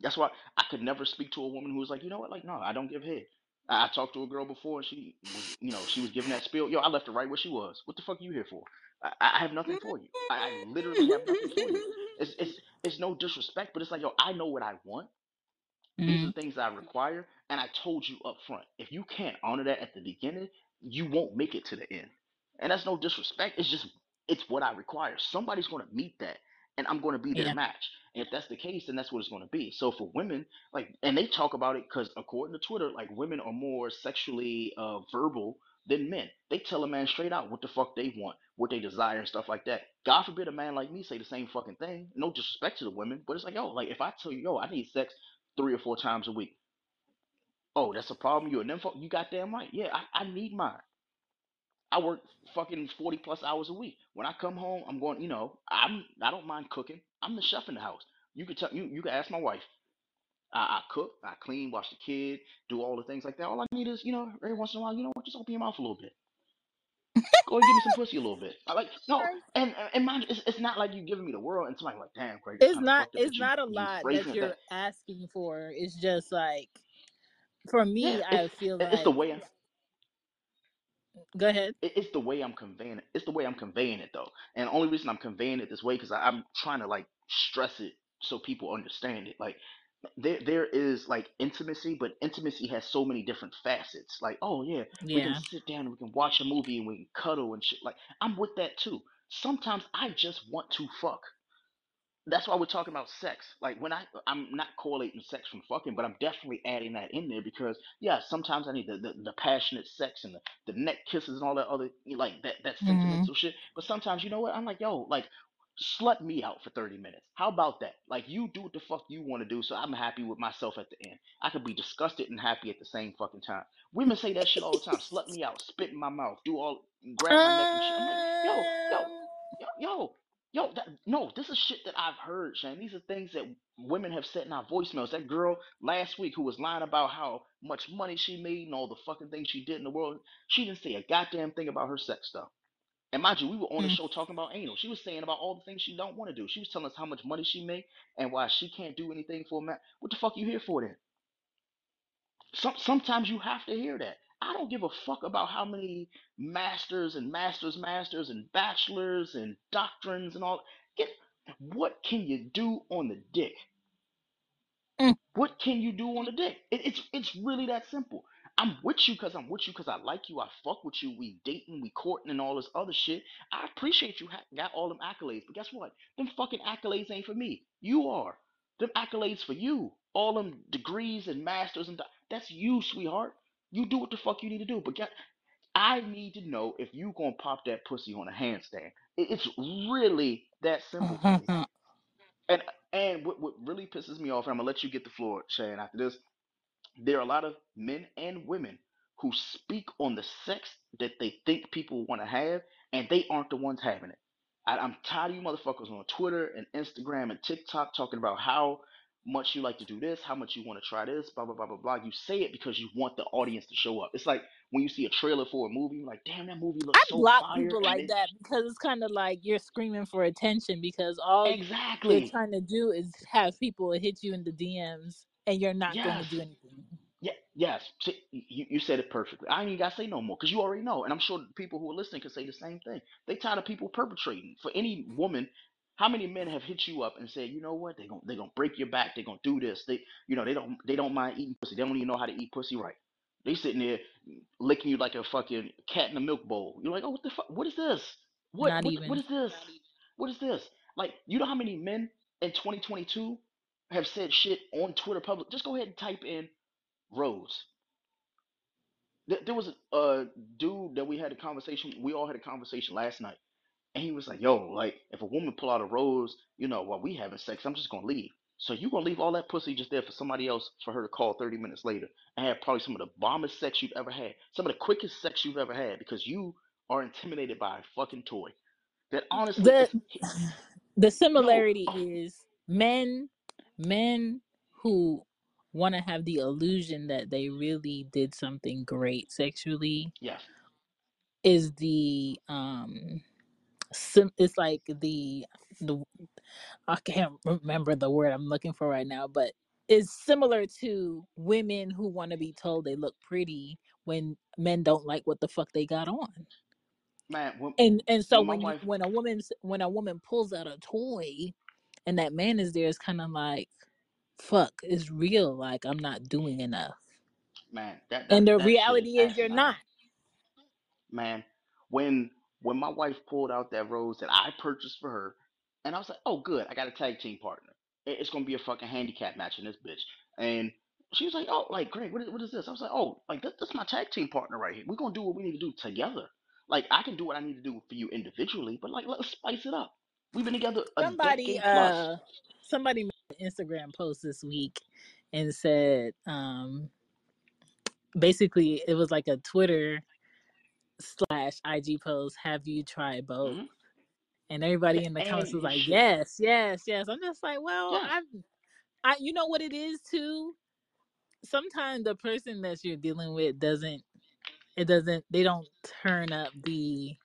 That's why I could never speak to a woman who was like, you know what, like, no, I don't give head. I, I talked to a girl before, and she was, you know, she was giving that spiel. Yo, I left her right where she was. What the fuck are you here for? I, I have nothing for you. I, I literally have nothing for you. It's, (laughs) it's, it's no disrespect, but it's like, yo, I know what I want. These are
hmm
things I require, and I told you up front. If you can't honor that at the beginning, you won't make it to the end. And that's no disrespect. It's just it's what I require. Somebody's going to meet that, and I'm going to be their
Yeah.
match. And if that's the case, then that's what it's going to be. So for women, like, and they talk about it because according to Twitter, like women are more sexually uh, verbal than men. They tell a man straight out what the fuck they want, what they desire, and stuff like that. God forbid a man like me say the same fucking thing. No disrespect to the women, but it's like, yo, like if I tell you, yo, I need sex three or four times a week. Oh, that's a problem. You're a nympho? You got damn right. Yeah, I, I need mine. I work fucking forty plus hours a week. When I come home, I'm going. You know, I'm I don't mind cooking. I'm the chef in the house. You could tell you you can ask my wife. I, I cook, I clean, watch the kid, do all the things like that. All I need is you know every once in a while, you know what, just open your mouth a little bit. (laughs) Go and give me some pussy a little bit. I like no, and and mind you, it's, it's not like you're giving me the world. And somebody like, damn, Craig, it's
It's
kind of
not it's
that you
not a lot that you're asking for. It's just like for me,
it's
I feel
it's the
like
way.
Go ahead.
it- it's the way I'm conveying it. It's the way I'm conveying it though. And the only reason I'm conveying it this way because I'm trying to like stress it so people understand it. Like there there is like intimacy, but intimacy has so many different facets. Like, oh yeah, we can
Yeah.
sit down and we can watch a movie and we can cuddle and shit. Like I'm with that too. Sometimes I just want to fuck that's why we're talking about sex. Like when I, I'm not correlating sex from fucking, but I'm definitely adding that in there because yeah, sometimes I need the, the, the passionate sex and the, the neck kisses and all that other like that that
hmm
sentimental shit. But sometimes you know what? I'm like, yo, like slut me out for 30 minutes. How about that? Like you do what the fuck you want to do, so I'm happy with myself at the end. I could be disgusted and happy at the same fucking time. Women say that shit all the time. Slut me out, spit in my mouth, do all grab my neck and shit. I'm like, yo, yo,
Um,
yo, yo. Yo, that, no, this is shit that I've heard, Shan. These are things that women have said in our voicemails. That girl last week who was lying about how much money she made and all the fucking things she did in the world, she didn't say a goddamn thing about her sex stuff. And mind you, we were on the
mm,
show talking about anal. She was saying about all the things she don't want to do. She was telling us how much money she made and why she can't do anything for a man. What the fuck you here for then? Some sometimes you have to hear that. I don't give a fuck about how many masters and masters, masters and bachelors and doctrines and all. Get what can you do on the dick?
mm,
What can you do on the dick? It, it's it's really that simple. I'm with you because I'm with you because I like you. I fuck with you. We dating, we courting, and all this other shit. I appreciate you ha- got all them accolades, but guess what? Them fucking accolades ain't for me. You are. Them accolades for you. All them degrees and masters and doc- that's you, sweetheart. You do what the fuck you need to do. But I need to know if you gonna pop that pussy on a handstand. It- it's really that simple for me.
mhm.
And and what, what really pisses me off, and I'm gonna let you get the floor, Shan, after this there are a lot of men and women who speak on the sex that they think people want to have, and they aren't the ones having it. I, I'm tired of you motherfuckers on Twitter and Instagram and TikTok talking about how much you like to do this, how much you want to try this, blah blah blah blah blah. You say it because you want the audience to show up. It's like when you see a trailer for a movie, you're like, damn, that movie
I
looks so I
block
fire,
people like that because it's kind of like you're screaming for attention because all
exactly you're
trying to do is have people hit you in the DMs and you're not going to do anything.
yeah. Yes, see, you, you said it perfectly. I ain't even gotta say no more because you already know, and I'm sure people who are listening can say the same thing. They tired of people perpetrating. For any woman, how many men have hit you up and said, you know what, they gon' they gonna break your back, they're gonna do this, they you know they don't they don't mind eating pussy, they don't even know how to eat pussy right. They sitting there licking you like a fucking cat in a milk bowl. You're like, oh, what the fuck? What is this? What
Not
what what
even.
is this? What is this? Like, you know how many men in 2022 have said shit on Twitter public? Just go ahead and type in Rose. There, there was a, a dude that we had a conversation. We all had a conversation last night, and he was like, "Yo, like if a woman pull out a rose, you know, while we having sex, I'm just gonna leave. So you gonna leave all that pussy just there for somebody else for her to call 30 minutes later and have probably some of the bombest sex you've ever had, some of the quickest sex you've ever had because you are intimidated by a fucking toy. That honestly,
The
if (sighs)
the similarity
oh,
is men men who want to have the illusion that they really did something great sexually
yes,
is the um sim- it's like the the I can't remember the word I'm looking for right now, but it's similar to women who want to be told they look pretty when men don't like what the fuck they got on.
man, when
And and so
when my
when you
wife,
when a woman when a woman pulls out a toy and that man is there, it's kind of like fuck, it's real. Like I'm not doing enough.
man, that that
And the
that shit is
reality is you're
asinine.
not.
man, when when my wife pulled out that rose that I purchased for her, and I was like, oh good, I got a tag team partner. It's gonna be a fucking handicap match in this bitch. And she was like, oh, like Greg, what is, what is this? I was like, oh, like this, this is my tag team partner right here. We're gonna do what we need to do together. Like I can do what I need to do for you individually, but like let's spice it up. We've been together a
Somebody
decade plus.
uh somebody made an Instagram post this week and said um basically it was like a Twitter slash IG post, have you tried both?
hmm
And everybody in the comments was like. Yes, yes, yes. I'm just like, well,
Yes.
I I you know what it is too? Sometimes the person that you're dealing with doesn't it doesn't they don't turn up the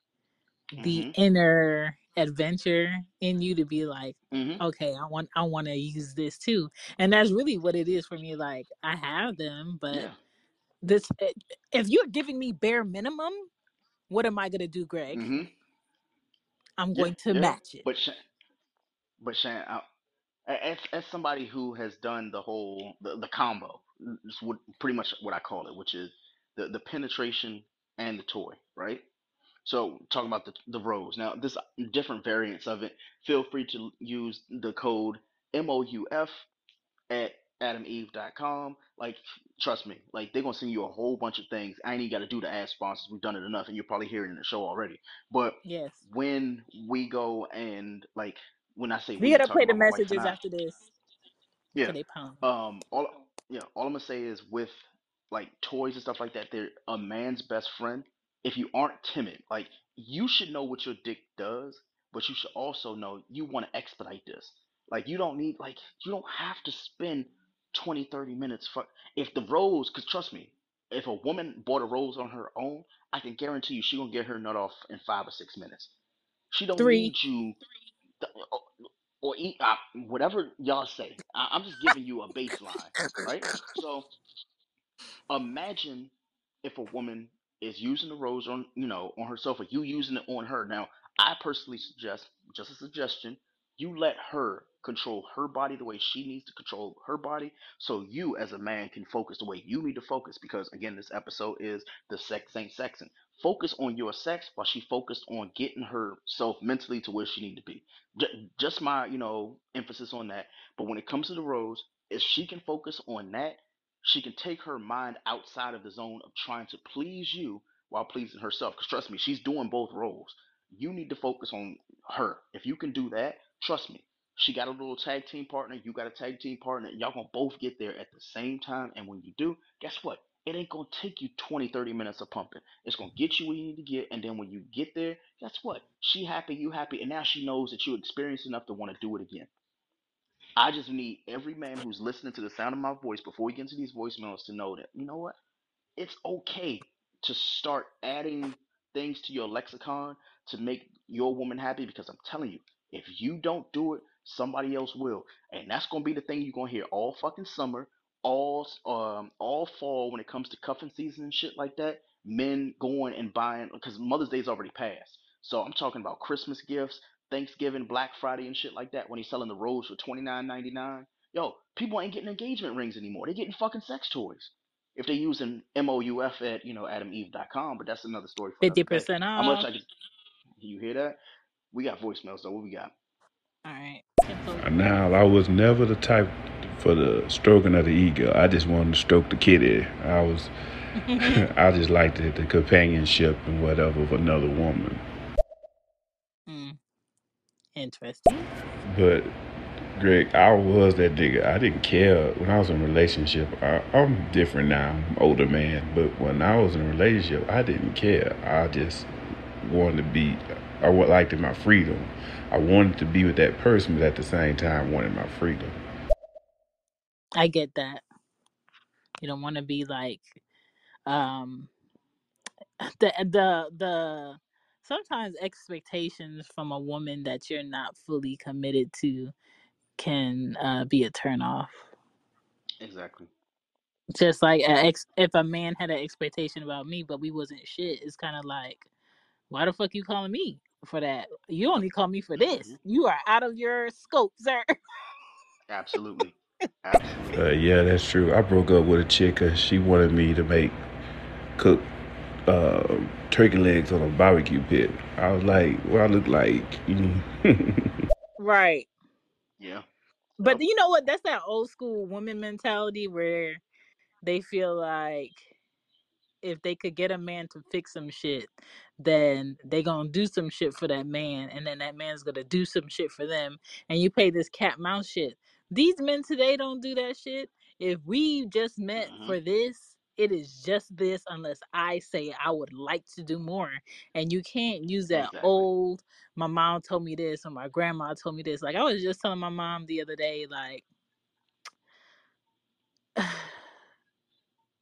the
hmm
inner adventure in you to be like,
hmm
okay, I want I want to use this too. And that's really what it is for me. Like I have them, but
Yeah.
this if you're giving me bare minimum, what am I gonna do, Greg?
hmm
I'm
Yeah.
going to
Yeah.
match it.
But Sha- but Shan, I, as as somebody who has done the whole the, the combo is what pretty much what I call it, which is the the penetration and the toy, right? So talking about the the rose. Now, this different variants of it. Feel free to use the code MOUF at adameve.com. Like, trust me, like they're gonna send you a whole bunch of things. I ain't even got to do the ad sponsors. We've done it enough, and you're probably hearing in the show already. But
Yes.
when we go and like when I say
We
we,
gotta play the
about my wife and
messages
I,
after this.
yeah.
They pound.
Um. All. Yeah. All I'm gonna say is with like toys and stuff like that, they're a man's best friend. If you aren't timid, like you should know what your dick does, but you should also know you want to expedite this. Like you don't need like you don't have to spend 20 30 minutes for if the rose cuz trust me if a woman bought a rose on her own i can guarantee you she gonna get her nut off in five or six minutes she don't
Three.
need you or, or eat uh, whatever y'all say. I, I'm just giving you a baseline, right? So imagine if a woman is using the rose on you know on herself or you using it on her now i personally suggest just a suggestion you let her control her body the way she needs to control her body so you as a man can focus the way you need to focus because again this episode is the sex ain't sexing focus on your sex while she focused on getting herself mentally to where she need to be just my you know emphasis on that but when it comes to the rose if she can focus on that she can take her mind outside of the zone of trying to please you while pleasing herself. Because trust me, she's doing both roles. You need to focus on her. If you can do that, trust me. She got a little tag team partner. You got a tag team partner. Y'all gonna both get there at the same time. And when you do, guess what? It ain't gonna take you 20, 30 minutes of pumping. It's gonna get you where you need to get. And then when you get there, guess what? She happy, you happy. And now she knows that you experienced enough to want to do it again. I just need every man who's listening to the sound of my voice before we get into these voicemails to know that, you know what? It's okay to start adding things to your lexicon to make your woman happy because I'm telling you, if you don't do it, somebody else will. And that's going to be the thing you're going to hear all fucking summer, all um all fall when it comes to cuffing season and shit like that. Men going and buying because Mother's Day's already passed. So I'm talking about Christmas gifts, Thanksgiving, Black Friday, and shit like that. When he's selling the rose for twenty nine ninety nine, yo, people ain't getting engagement rings anymore. They're getting fucking sex toys. If they're using MOUF at you know AdamEve.com, but that's another story for another day.
50%
I'm gonna
off.
let you. You hear that? We got voicemails. So what we got?
All right.
Now, I was never the type for the stroking of the ego. I just wanted to stroke the kitty. I was, (laughs) I just liked the, the companionship and whatever of another woman.
mm, interesting.
But Greg, I was that nigga. I didn't care when I was in a relationship. I, I'm different now. I'm older man, but when I was in a relationship, I didn't care. I just wanted to be. I would liked my freedom. I wanted to be with that person, but at the same time, wanted my freedom.
I get that. You don't want to be like um the the the sometimes expectations from a woman that you're not fully committed to can uh, be a turn off.
Exactly.
Just like a ex- if a man had an expectation about me, but we wasn't shit, it's kind of like, why the fuck you calling me for that? You only call me for this. You are out of your scope, sir. (laughs)
Absolutely.
Uh, yeah, that's true. I broke up with a chick because she wanted me to make cook uh, turkey legs on a barbecue pit. I was like, "What I look like. (laughs)
Right.
Yeah.
But
Yep.
you know what? That's that old school woman mentality where they feel like if they could get a man to fix some shit, then they gonna do some shit for that man, and then that man's gonna do some shit for them, and you pay this cat mouse shit. These men today don't do that shit. If we just met
hmm
for this, it is just this, unless I say I would like to do more. And you can't use that
Exactly.
old. My mom told me this, or my grandma told me this. Like I was just telling my mom the other day, like.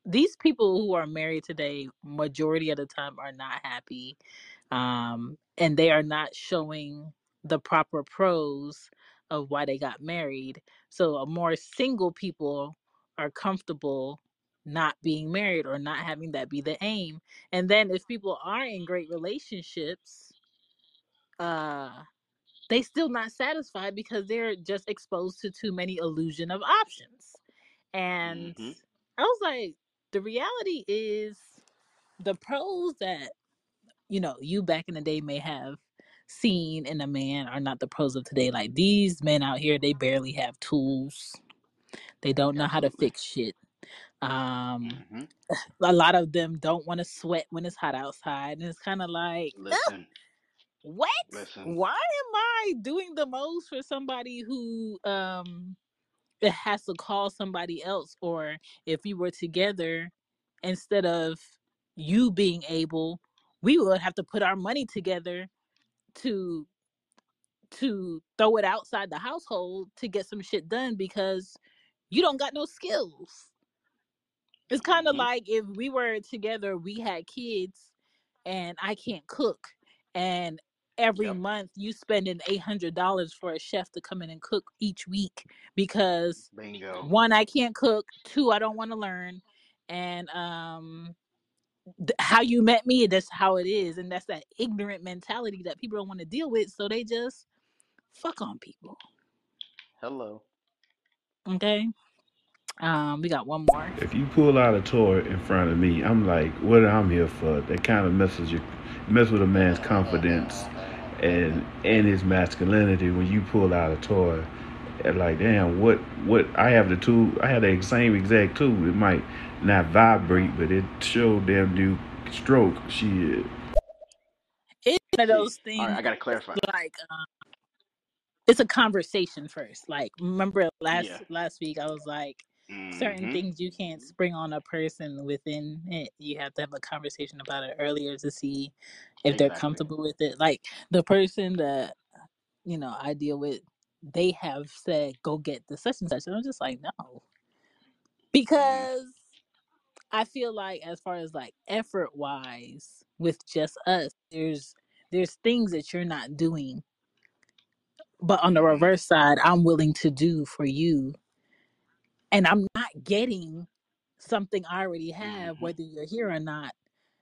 These people who are married today majority of the time are not happy um and they are not showing the proper pros of why they got married. So more single people are comfortable not being married or not having that be the aim. And then if people are in great relationships uh they still not satisfied because they're just exposed to too many illusion of options. And
hmm
I was like, the reality is the pros that, you know, you back in the day may have seen in a man are not the pros of today. Like these men out here, they barely have tools. They don't know how to
Absolutely.
fix shit. Um,
hmm (sighs)
a lot of them don't want to sweat when it's hot outside. And it's kind of like,
Listen.
what?
Listen.
Why am I doing the most for somebody who um it has to call somebody else or if we were together instead of you being able we would have to put our money together to to throw it outside the household to get some shit done because you don't got no skills. It's kind of
hmm
like if we were together we had kids and i can't cook and every
Yep.
month you spending $800 for a chef to come in and cook each week because
Bingo.
one i can't cook two i don't want to learn and um th- how you met me that's how it is and that's that ignorant mentality that people don't want to deal with so they just fuck on people
Hello.
okay um we got one more
If you pull out a toy in front of me, I'm like, what I'm here for? That kind of messes you, mess with a man's confidence and and his masculinity when you pull out a toy. And like, damn, what what I have the tool, I have the same exact tool. It might not vibrate, but it showed damn do stroke. Shit.
it's one of
See,
those
all right,
things
I gotta clarify.
like it's a conversation first. Like remember
Yeah.
last last week I was like certain
hmm
things you can't spring on a person within it. You have to have a conversation about it earlier to see if they're
Exactly.
comfortable with it. Like the person that, you know, I deal with, they have said go get the such and such. And I'm just like, no.
Mm.
Because I feel like as far as like effort wise with just us, there's there's things that you're not doing. But on the
hmm
reverse side, I'm willing to do for you and I'm not getting something I already have,
hmm
whether you're here or not,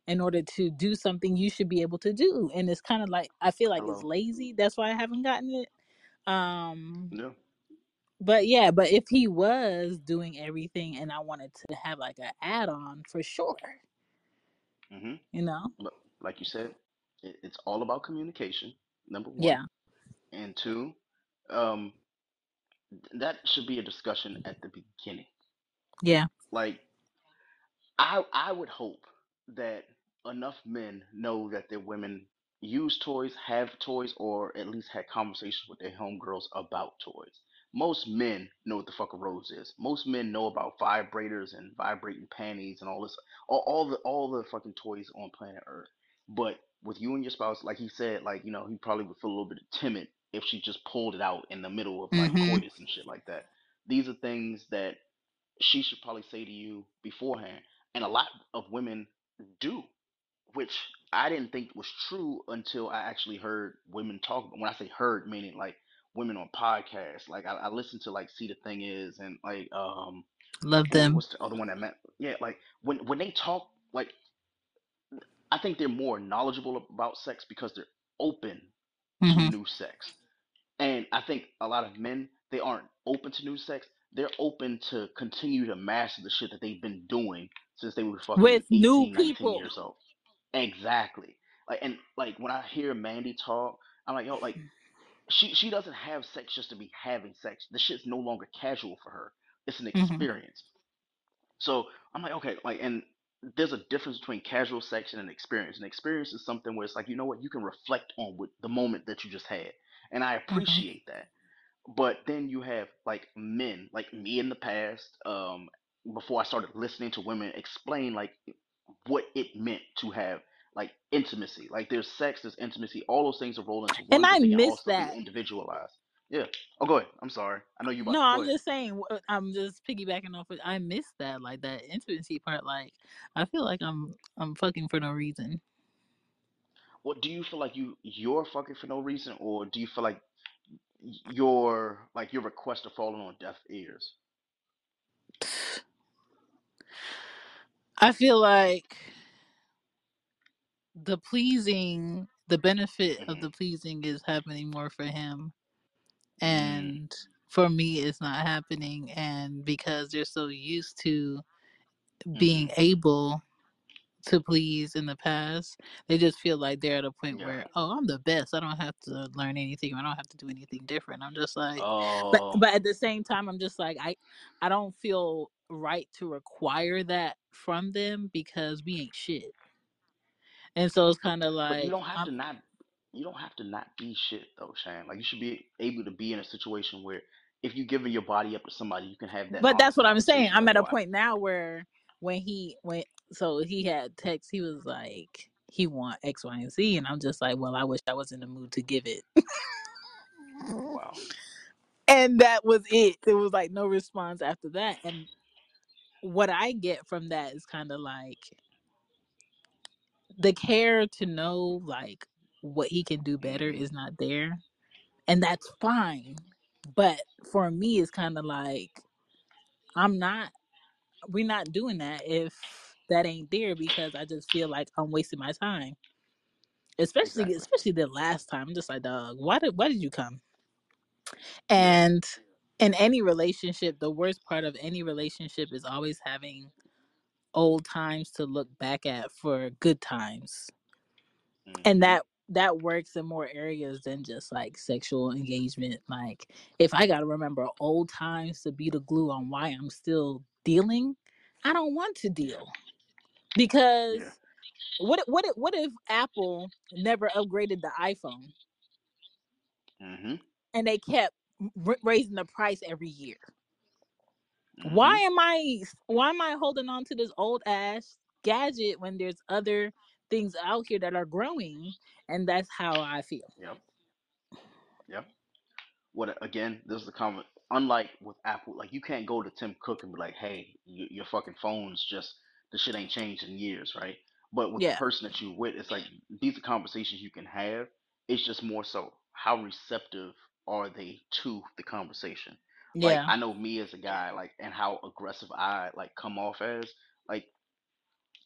in order to do something you should be able to do. And it's kind of like I feel like it's
Hello.
lazy. That's why I haven't gotten it. Um,
Yeah.
but yeah, but if he was doing everything and I wanted to have like an add on for sure,
hmm
you know?
But like you said, it, it's all about communication. Number one,
Yeah,
and two, um, that should be a discussion at the beginning.
yeah.
Like I I would hope that enough men know that their women use toys, have toys, or at least had conversations with their homegirls about toys. Most men know what the fuck a rose is. Most men know about vibrators and vibrating panties and all this, all, all the all the fucking toys on planet Earth. But with you and your spouse, like he said, like you know, he probably would feel a little bit timid if she just pulled it out in the middle of like
Mm-hmm.
coitus and shit like that. These are things that she should probably say to you beforehand. And a lot of women do, which I didn't think was true until I actually heard women talk. When I say heard, meaning like women on podcasts. Like I, I listened to like See the Thing Is and like um
Love them.
was the other one that meant yeah like when when they talk like I think they're more knowledgeable about sex because they're open to
Mm-hmm.
new sex and I think a lot of men, they aren't open to new sex. They're open to continue to master the shit that they've been doing since they were fucking
With new
18, 19
people.
years old. Exactly. Like and like when I hear Mandy talk, I'm like, yo, like she she doesn't have sex just to be having sex. The shit's no longer casual for her. It's an
Mm-hmm.
experience. So I'm like, okay, like, and there's a difference between casual sex and an experience. An experience is something where it's like, you know what, you can reflect on with the moment that you just had, and I
Mm-hmm.
appreciate that. But then you have like men, like me in the past, um, before I started listening to women explain like what it meant to have like intimacy. Like there's sex, there's intimacy, all those things are rolled into
And I
but they can
miss
also
that.
individualized. Yeah. Oh, go ahead. I'm sorry. I know you about
No,
go
I'm
ahead.
just saying. wh- uh, I'm just piggybacking off. It. I miss that, like that intimacy part. Like, I feel like I'm I'm fucking for no reason.
What do you feel like you you're fucking for no reason, or do you feel like your like your requests are falling on deaf ears?
I feel like the pleasing, the benefit of
hmm
the pleasing is happening more for him,
Mm,
and for me, it's not happening. And because they're so used to being able to please in the past. They just feel like they're at a point
Yeah.
where, oh, I'm the best. I don't have to learn anything. I don't have to do anything different. I'm just like, but
Oh,
but at the same time, I'm just like I I don't feel right to require that from them because we ain't shit. And so it's kind of
but you
like,
don't have
I'm,
to not you don't have to not be shit though, Shan. Like you should be able to be in a situation where if you're giving your body up to somebody, you can have that
but that's
honest
what I'm saying.
conversation.
I'm
Like,
at a point now where when he went, so he had text, he was like he want X, Y, and Z, and I'm just like, well, I wish I was in the mood to give it.
wow. (laughs)
and that was it. There was like no response after that. And what I get from that is kind of like the care to know like what he can do better is not there. And that's fine. But for me it's kind of like I'm not we're not doing that if that ain't there because I just feel like I'm wasting my time. Especially
Exactly.
especially the last time. I'm just like, dog, why did why did you come? And in any relationship, the worst part of any relationship is always having old times to look back at for good times and
hmm
that that works in more areas than just like sexual engagement like if i gotta remember old times to be the glue on why i'm still dealing i don't want to
Yeah.
deal
Yeah.
because what if- what if, what if apple never upgraded the iphone
hmm
and they kept r- raising the price every year why
hmm
am I why am I holding on to this old ass gadget when there's other things out here that are growing and that's how I feel.
Yep. Yep. what again this is the comment unlike with apple like you can't go to tim cook and be like hey y- your fucking phone's just the shit ain't changed in years right but with the person that you with it's like these are conversations you can have it's just more so how receptive are they to the conversation Like
Yeah.
I know me as a guy, like and how aggressive I like come off as. Like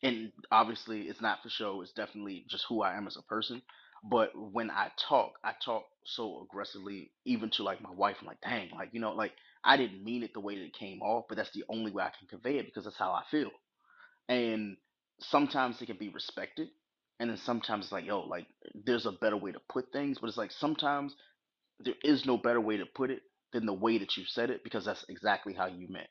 and obviously it's not for show, it's definitely just who I am as a person. But when I talk, I talk so aggressively, even to like my wife. I'm like, dang, like you know, like I didn't mean it the way that it came off, but that's the only way I can convey it because that's how I feel. And sometimes it can be respected, and then sometimes it's like, yo, like there's a better way to put things. But it's like sometimes there is no better way to put it than the way that you said it because that's exactly how you meant.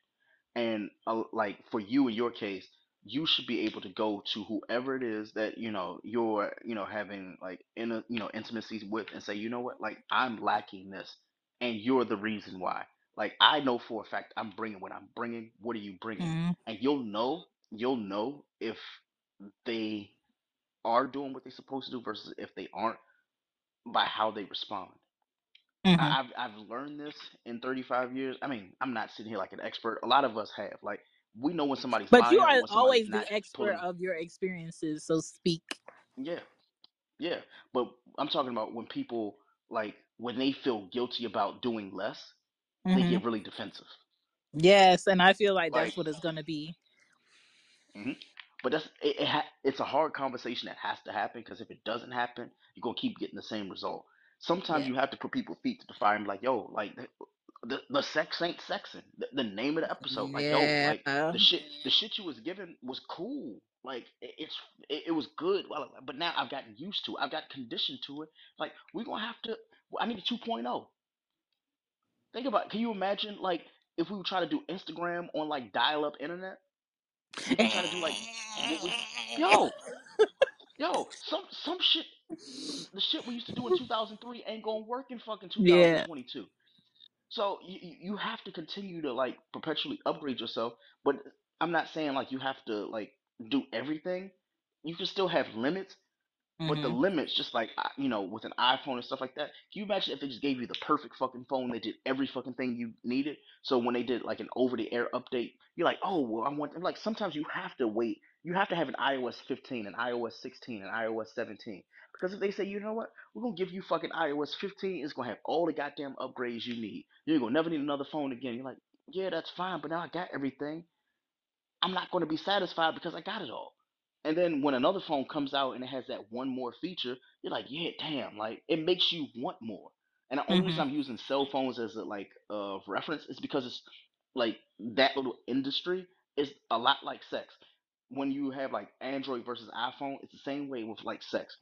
And uh, like for you in your case you should be able to go to whoever it is that you know you're you know having like in a you know intimacies with and say you know what? Like i'm lacking this and you're the reason why. Like i know for a fact i'm bringing what i'm bringing. What are you bringing?
Mm-hmm.
and you'll know you'll know if they are doing what they're supposed to do versus if they aren't by how they respond
Mm-hmm.
I- I've I've learned this in 35 years. I mean, I'm not sitting here like an expert. A lot of us have. Like, we know when somebody's
But you
lying or
are
when somebody's
always
not
the expert
pulling.
of your experiences, so speak.
Yeah, yeah. But I'm talking about when people like when they feel guilty about doing less, they
hmm
get really defensive.
Yes, and I feel like
Like,
that's what it's gonna be.
mhm. but that's it. it ha- it's a hard conversation that has to happen because if it doesn't happen, you're gonna keep getting the same result. Sometimes
Yeah.
you have to put people's feet to the fire and be like, "Yo, like the the sex ain't sexing. The, the name of the episode, like yo,
Yeah.
like uh-huh. the shit the shit you was given was cool. Like it, it's it, it was good. Well, but now I've gotten used to. it. I've got conditioned to it. Like we're gonna have to. I need a 2.0. Think about. Can you imagine like if we would try to do Instagram on like dial up internet? If we try to do like what we yo yo some some shit the shit we used to do in 2003 ain't gonna work in fucking (laughs)
yeah.
2022 So you you have to continue to like perpetually upgrade yourself, but I'm not saying like you have to like do everything. You can still have limits, but the
hmm
limits, just like uh, you know, with an iPhone and stuff like that. Can you imagine if they just gave you the perfect fucking phone that did every fucking thing you needed? So when they did like an over-the-air update, you're like, oh, well, I want. Like sometimes you have to wait. You have to have an iOS 15, an iOS 16, an iOS 17. Because if they say, you know what, we're gonna give you fucking iOS 15, it's gonna have all the goddamn upgrades you need. You're gonna never need another phone again. You're like, yeah, that's fine, but now I got everything. I'm not going to be satisfied because I got it all. And then when another phone comes out and it has that one more feature, you're like, yeah, damn, like it makes you want more. And the only
hmm
reason I'm using cell phones as a like uh reference is because it's like that little industry is a lot like sex. When you have like Android versus iPhone, it's the same way with like sex.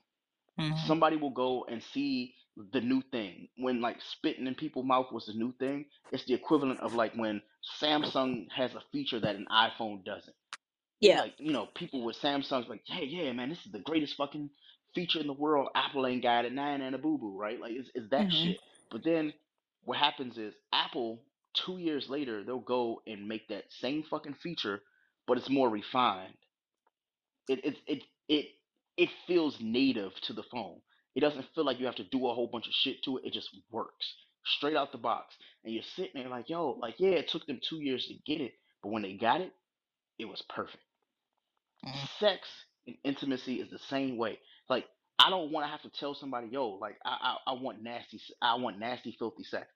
hmm
Somebody will go and see the new thing. When like spitting in people's mouth was the new thing, it's the equivalent of like when Samsung has a feature that an iPhone doesn't
Yeah.
like, you know, people with Samsung's like, hey, yeah, man, this is the greatest fucking feature in the world. Apple ain't got it, nine and a boo boo, right? Like, it's, it's that
hmm
shit. But then what happens is Apple, two years later, they'll go and make that same fucking feature, but it's more refined. It it it it it feels native to the phone. It doesn't feel like you have to do a whole bunch of shit to it. It just works straight out the box. And you're sitting there like, yo, like, yeah, it took them two years to get it, but when they got it, it was perfect mm-hmm. sex and intimacy is the same way. Like I don't want to have to tell somebody, yo, like I, I I want nasty, I want nasty, filthy sex.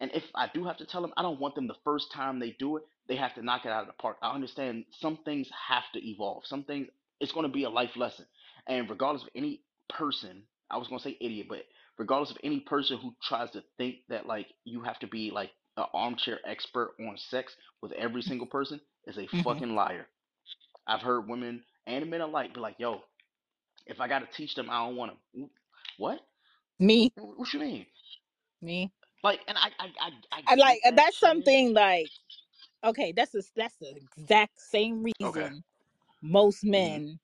And if I do have to tell them, I don't want them the first time they do it, they have to knock it out of the park. I understand some things have to evolve. Some things it's going to be a life lesson. And regardless of any person, I was going to say idiot, but regardless of any person who tries to think that like you have to be like an armchair expert on sex with every single (laughs) person is a
hmm
fucking liar I've heard women and men alike be like, "Yo, if I got to teach them, I don't want them." What?
Me.
What you mean?
Me.
Like, and I, I, I, I get
like
that,
that's
Shay.
something like okay. That's the that's the exact same
Okay.
reason most
hmm
men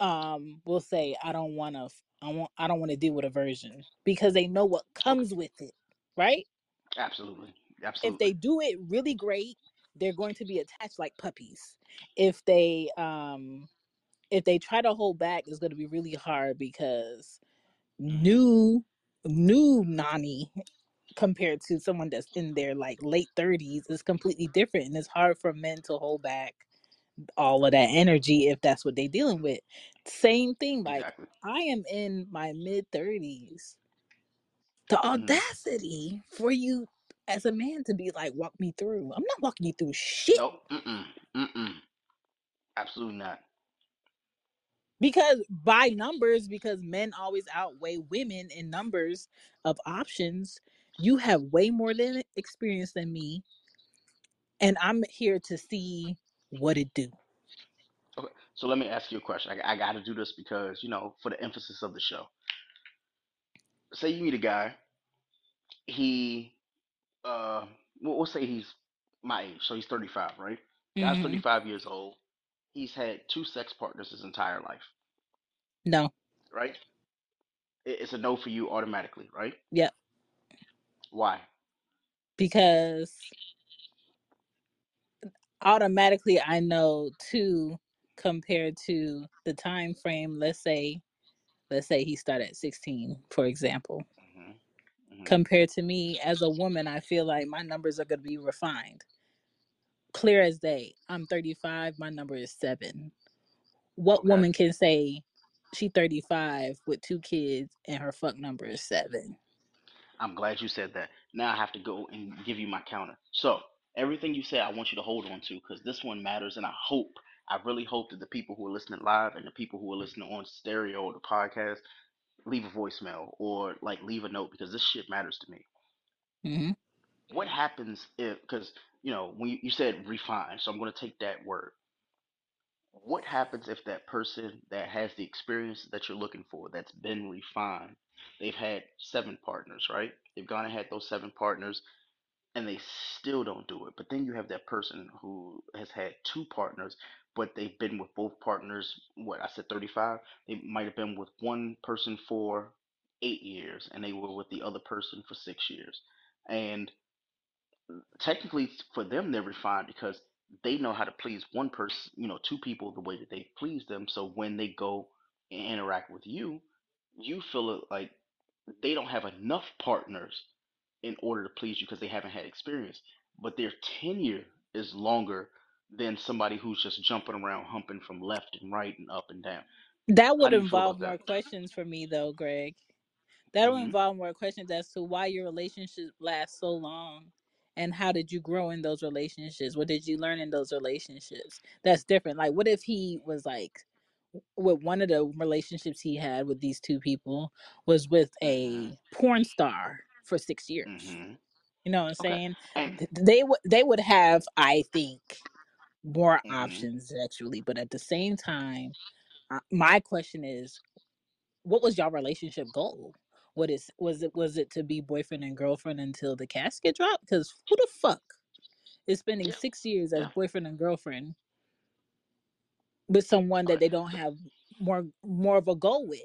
um will say I don't want to. I want. I don't want to deal with aversion because they know what
Okay.
comes with it, right?
Absolutely.
Absolutely if
Absolutely.
they do it really great they're going to be attached like puppies if they um if they try to hold back it's going to be really hard because
hmm
new new nani compared to someone that's in their like late 30s is completely different and it's hard for men to hold back all of that energy if that's what they're dealing with same thing like
Exactly.
i am in my mid 30s the
hmm
audacity for you as a man to be like, walk me through. I'm not walking you through shit
Nope. Mm-mm. Mm-mm. Absolutely not.
Because by numbers, because men always outweigh women in numbers of options. You have way more than experience than me, and I'm here to see what it do.
Okay. So let me ask you a question. I, I got to do this because, you know, for the emphasis of the show. Say you meet a guy, he, uh, we'll, we'll say he's my age, so he's 35, right? Guy's
hmm
35 years old. He's had two sex partners his entire life,
No,
right? It- It's a no for you automatically, right?
yep,
Why?
because automatically I know two compared to the time frame. Let's say, let's say he started at 16, for example.
hmm hmm
Compared to me as a woman, I feel like my numbers are going to be refined, clear as day. I'm 35. My number is seven. What
Okay.
woman can say she 35 with two kids and her fuck number is seven?
I'm glad you said that. Now I have to go and give you my counter. So everything you said, I want you to hold on to because this one matters, and I hope, I really hope that the people who are listening live and the people who are listening on stereo or the podcast leave a voicemail or like leave a note because this shit matters to me.
hmm
What happens if? Because you know when you, you said refine, so I'm going to take that word. What happens if that person that has the experience that you're looking for, that's been refined, they've had seven partners, right? They've gone and had those seven partners and they still don't do it. But then you have that person who has had two partners, but they've been with both partners. What I said, thirty-five. They might have been with one person for eight years, and they were with the other person for six years. And technically, for them, they're refined because they know how to please one person, you know, two people the way that they please them. So when they go and interact with you, you feel like they don't have enough partners in order to please you because they haven't had experience. But their tenure is longer than somebody who's just jumping around, humping from left and right and up and down.
That would involve more
that?
questions for me, though, Greg. That'll
hmm
involve more questions as to why your relationship lasts so long and how did you grow in those relationships? What did you learn in those relationships? That's different. Like, what if he was like, with one of the relationships he had with these two people was with
hmm
a porn star for six years?
hmm
You know what I'm saying? They would they would have, I think, more
hmm
options actually but at the same time, uh, my question is what was y'all relationship goal? What is was it was it to be boyfriend and girlfriend until the casket dropped? Because who the fuck is spending six years as boyfriend and girlfriend with someone that they don't have more more of a goal with?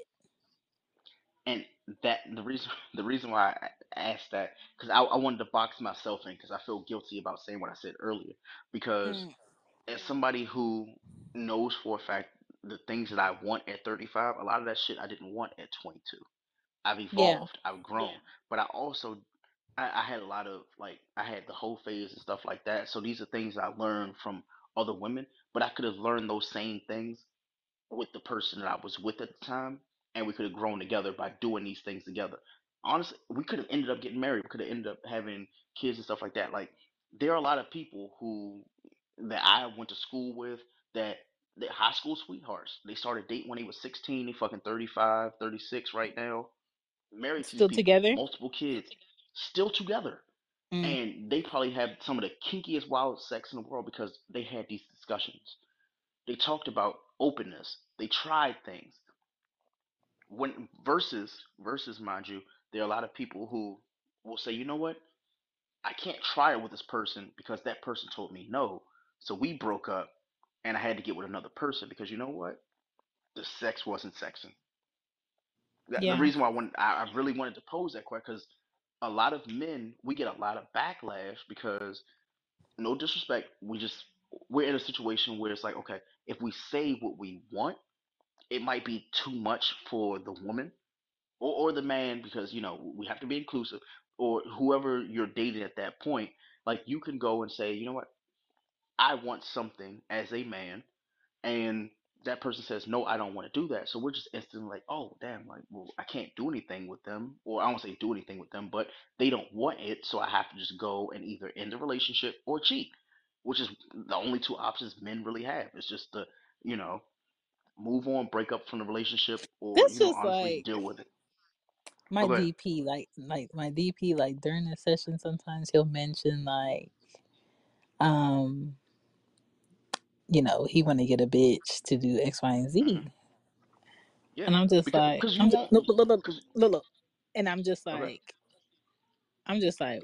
And that the reason (laughs) the reason why I asked that because I, I wanted to box myself in because I feel guilty about saying what I said earlier because
Mm,
as somebody who knows for a fact the things that I want at 35, a lot of that shit I didn't want at 22. I've
yeah,
evolved, I've grown, but I also I, I had a lot of like I had the whole phase and stuff like that. So these are things I learned from other women, but I could have learned those same things with the person that I was with at the time, and we could have grown together by doing these things together. Honestly, we could have ended up getting married. We could have ended up having kids and stuff like that. Like there are a lot of people who that I went to school with that that high school sweethearts. They started dating when they was 16, they fucking 35, 36 right now. Married to these
still
people,
together.
multiple kids, still together.
Mm,
And they probably had some of the kinkiest wild sex in the world because they had these discussions they talked about openness. They tried things. When versus versus, mind you, there are a lot of people who will say, you know what, I can't try it with this person because that person told me no. So we broke up, and I had to get with another person because you know what, the sex wasn't sexing. That, the
yeah,
reason why I, want, I, I really wanted to pose that question because a lot of men we get a lot of backlash because no disrespect, we just we're in a situation where it's like okay, if we say what we want it might be too much for the woman or, or the man because you know we have to be inclusive or whoever you're dating at that point like you can go and say you know what? I want something as a man and that person says no i don't want to do that so we're just instantly like oh damn like well i can't do anything with them or i don't say do anything with them but they don't want it so i have to just go and either end the relationship or cheat which is the only two options men really have it's just to you know move on break up from the relationship or
That's
you know honestly
like
deal with it
my
okay
DP. Like like my DP. Like during the session, sometimes he'll mention like um you know he want to get a bitch to do X, Y, and
hmm
Z,
yeah
and I'm just
because
like
because you
I'm just look look look
because
look, look. and I'm just
okay
like I'm just like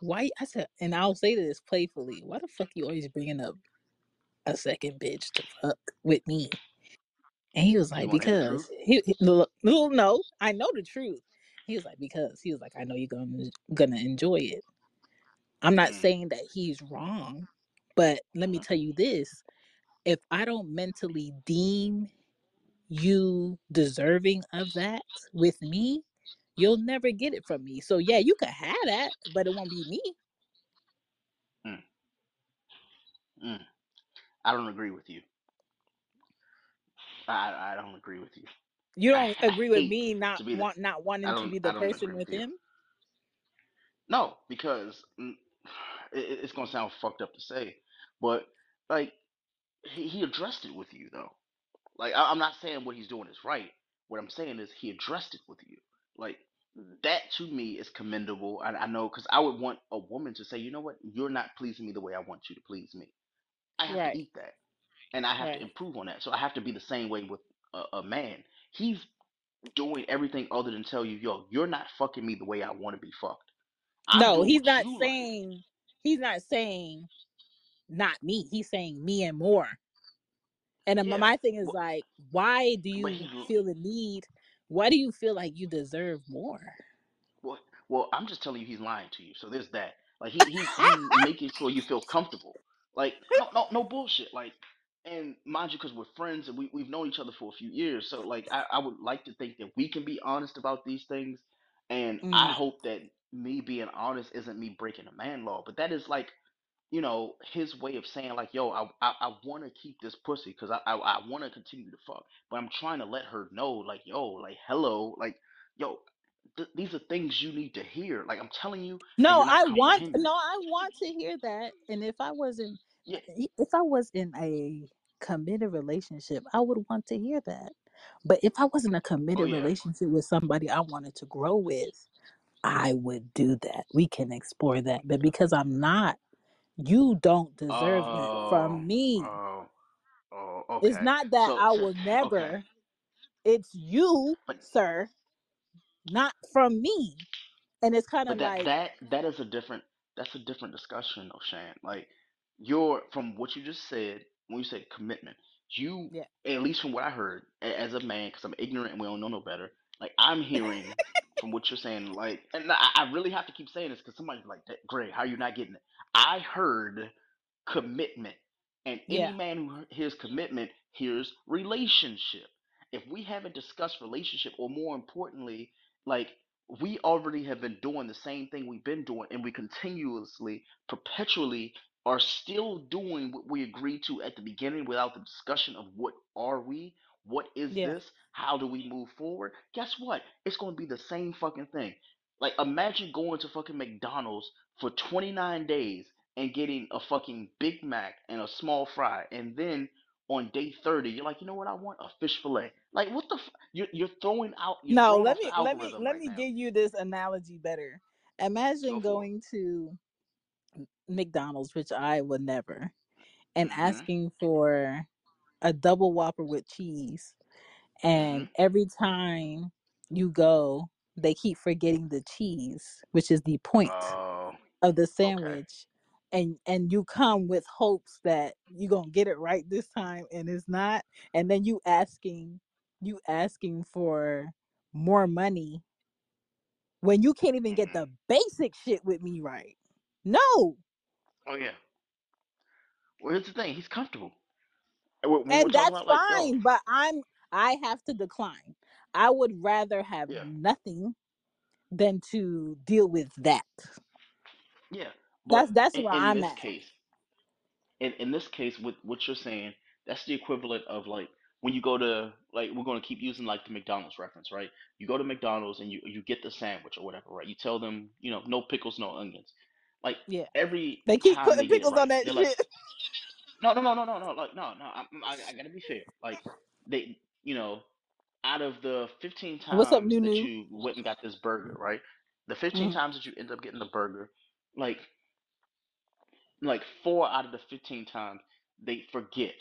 why I said, and I'll say this playfully. Why the fuck you always bringing up a second bitch to fuck with me? And he was
you
like,
want to hear the
because
truth
he, he no, no, no, I know the truth. He was like, because he was like, I know you're gonna gonna enjoy it. I'm not
mm-hmm.
saying that he's wrong, but let me tell you this: if I don't mentally deem you deserving of that with me, you'll never get it from me. So yeah, you can have that, but it won't be me.
mm i don't agree with you i i don't agree with you
You don't
I
agree with me (laughs) not
the
want not wanting to be the person
with
with him.
No, because mm, (sighs) it, it's gonna sound fucked up to say, but like he, he addressed it with you though. Like I, I'm not saying what he's doing is right. What I'm saying is he addressed it with you. Like mm-hmm. that to me is commendable. I, I know because I would want a woman to say, you know what, you're not pleasing me the way I want you to please me. I have to
Right,
eat that, and I have to
right.
improve on that. So I have to be the same way with a, a man. He's doing everything other than tell you, yo, you're not fucking me the way I want to be fucked. I'm
No,
doing
he's
what
not
you like.
saying he's not saying not me. He's saying me and more. And my
Yeah,
my thing is like, why do you
he
feel the need? Why do you feel like you deserve more?
well well I'm just telling you he's lying to you. So there's that. Like he he's he's making sure you feel comfortable. Like no no no bullshit. Like and mind you, because we're friends and we we've known each other for a few years. So like I I would like to think that we can be honest about these things. And I
Mm.
hope that me being honest isn't me breaking a man law, but that is like you know, his way of saying like, "Yo, I I, I want to keep this pussy because I I, I want to continue to fuck, but I'm trying to let her know like, yo, like, hello, like, yo, th- these are things you need to hear. Like, I'm telling you, and
No,
you're not
I want
comprehending
no. I want to hear that. And if I wasn't
Yeah.
if I was in a committed relationship, I would want to hear that. But if I was in a
Oh
committed
yeah.
relationship with somebody I wanted to grow with, I would do that. We can explore that. But because I'm not, you don't deserve that
Oh.
from me.
Oh. Oh.
It's
Okay.
not that
So.
I
So.
will
Okay.
never. It's you,
But
sir, not from me. And it's kind of
that
like,
that that is a different that's a different discussion, O'Shan. Like you're from what you just said when you said commitment, you
yeah.
at least from what I heard a- as a man, because I'm ignorant and we don't know no better. Like I'm (laughs) hearing from what you're saying, like, and I, I really have to keep saying this because somebody's like, "Greg, how you not getting it?" I heard commitment, and any
Yeah.
man who hears commitment hears relationship. If we haven't discussed relationship, or more importantly, like we already have been doing the same thing we've been doing and we continuously perpetually are still doing what we agreed to at the beginning without the discussion of what are we what is
Yeah.
this? How do we move forward? Guess what? It's going to be the same fucking thing. Like imagine going to fucking mcdonald's for 29 days and getting a fucking big mac and a small fry and then on day 30 you're like you know what? I want a fish fillet. Like what the f- you're, you're throwing out you're
No,
throwing
let
off the
me let me
algorithm
let
right
me
now.
give you this analogy better.
go
Imagine
for
going to McDonald's, which I would never,
it
and
mm-hmm.
asking for a double whopper with cheese.
mm-hmm
And every time you go, they keep forgetting the cheese, which is the point
oh
of the
okay
sandwich. And and you come with hopes that you're gonna get it right this time and it's not. And then you asking you asking for more money when you can't even get
mm-hmm
the basic shit with me right. No.
oh yeah well here's the thing he's comfortable Uh, when when we're
And
talking
that's
about like yo
fine, but I'm I have to decline. I would rather have
yeah
nothing than to deal with that.
yeah but
That's that's
in,
where
in
I'm
this
at.
case in, in this case with what you're saying that's the equivalent of like when you go to like we're going to keep using like the McDonald's reference, right? You go to McDonald's and you you get the sandwich or whatever, right? You tell them, you know, no pickles, no onions. Like
Yeah.
every
They keep
time
putting
they get it
pickles on
right,
that
they're like,
shit.
No, no, no, no, no, no, like no, no. I, I, I gotta be fair. Like they, you know, out of the 15
What's up,
times that
Nunu?
you went and got this burger, right? The 15
Mm,
times that you end up getting the burger, like like four out of the 15 times they forget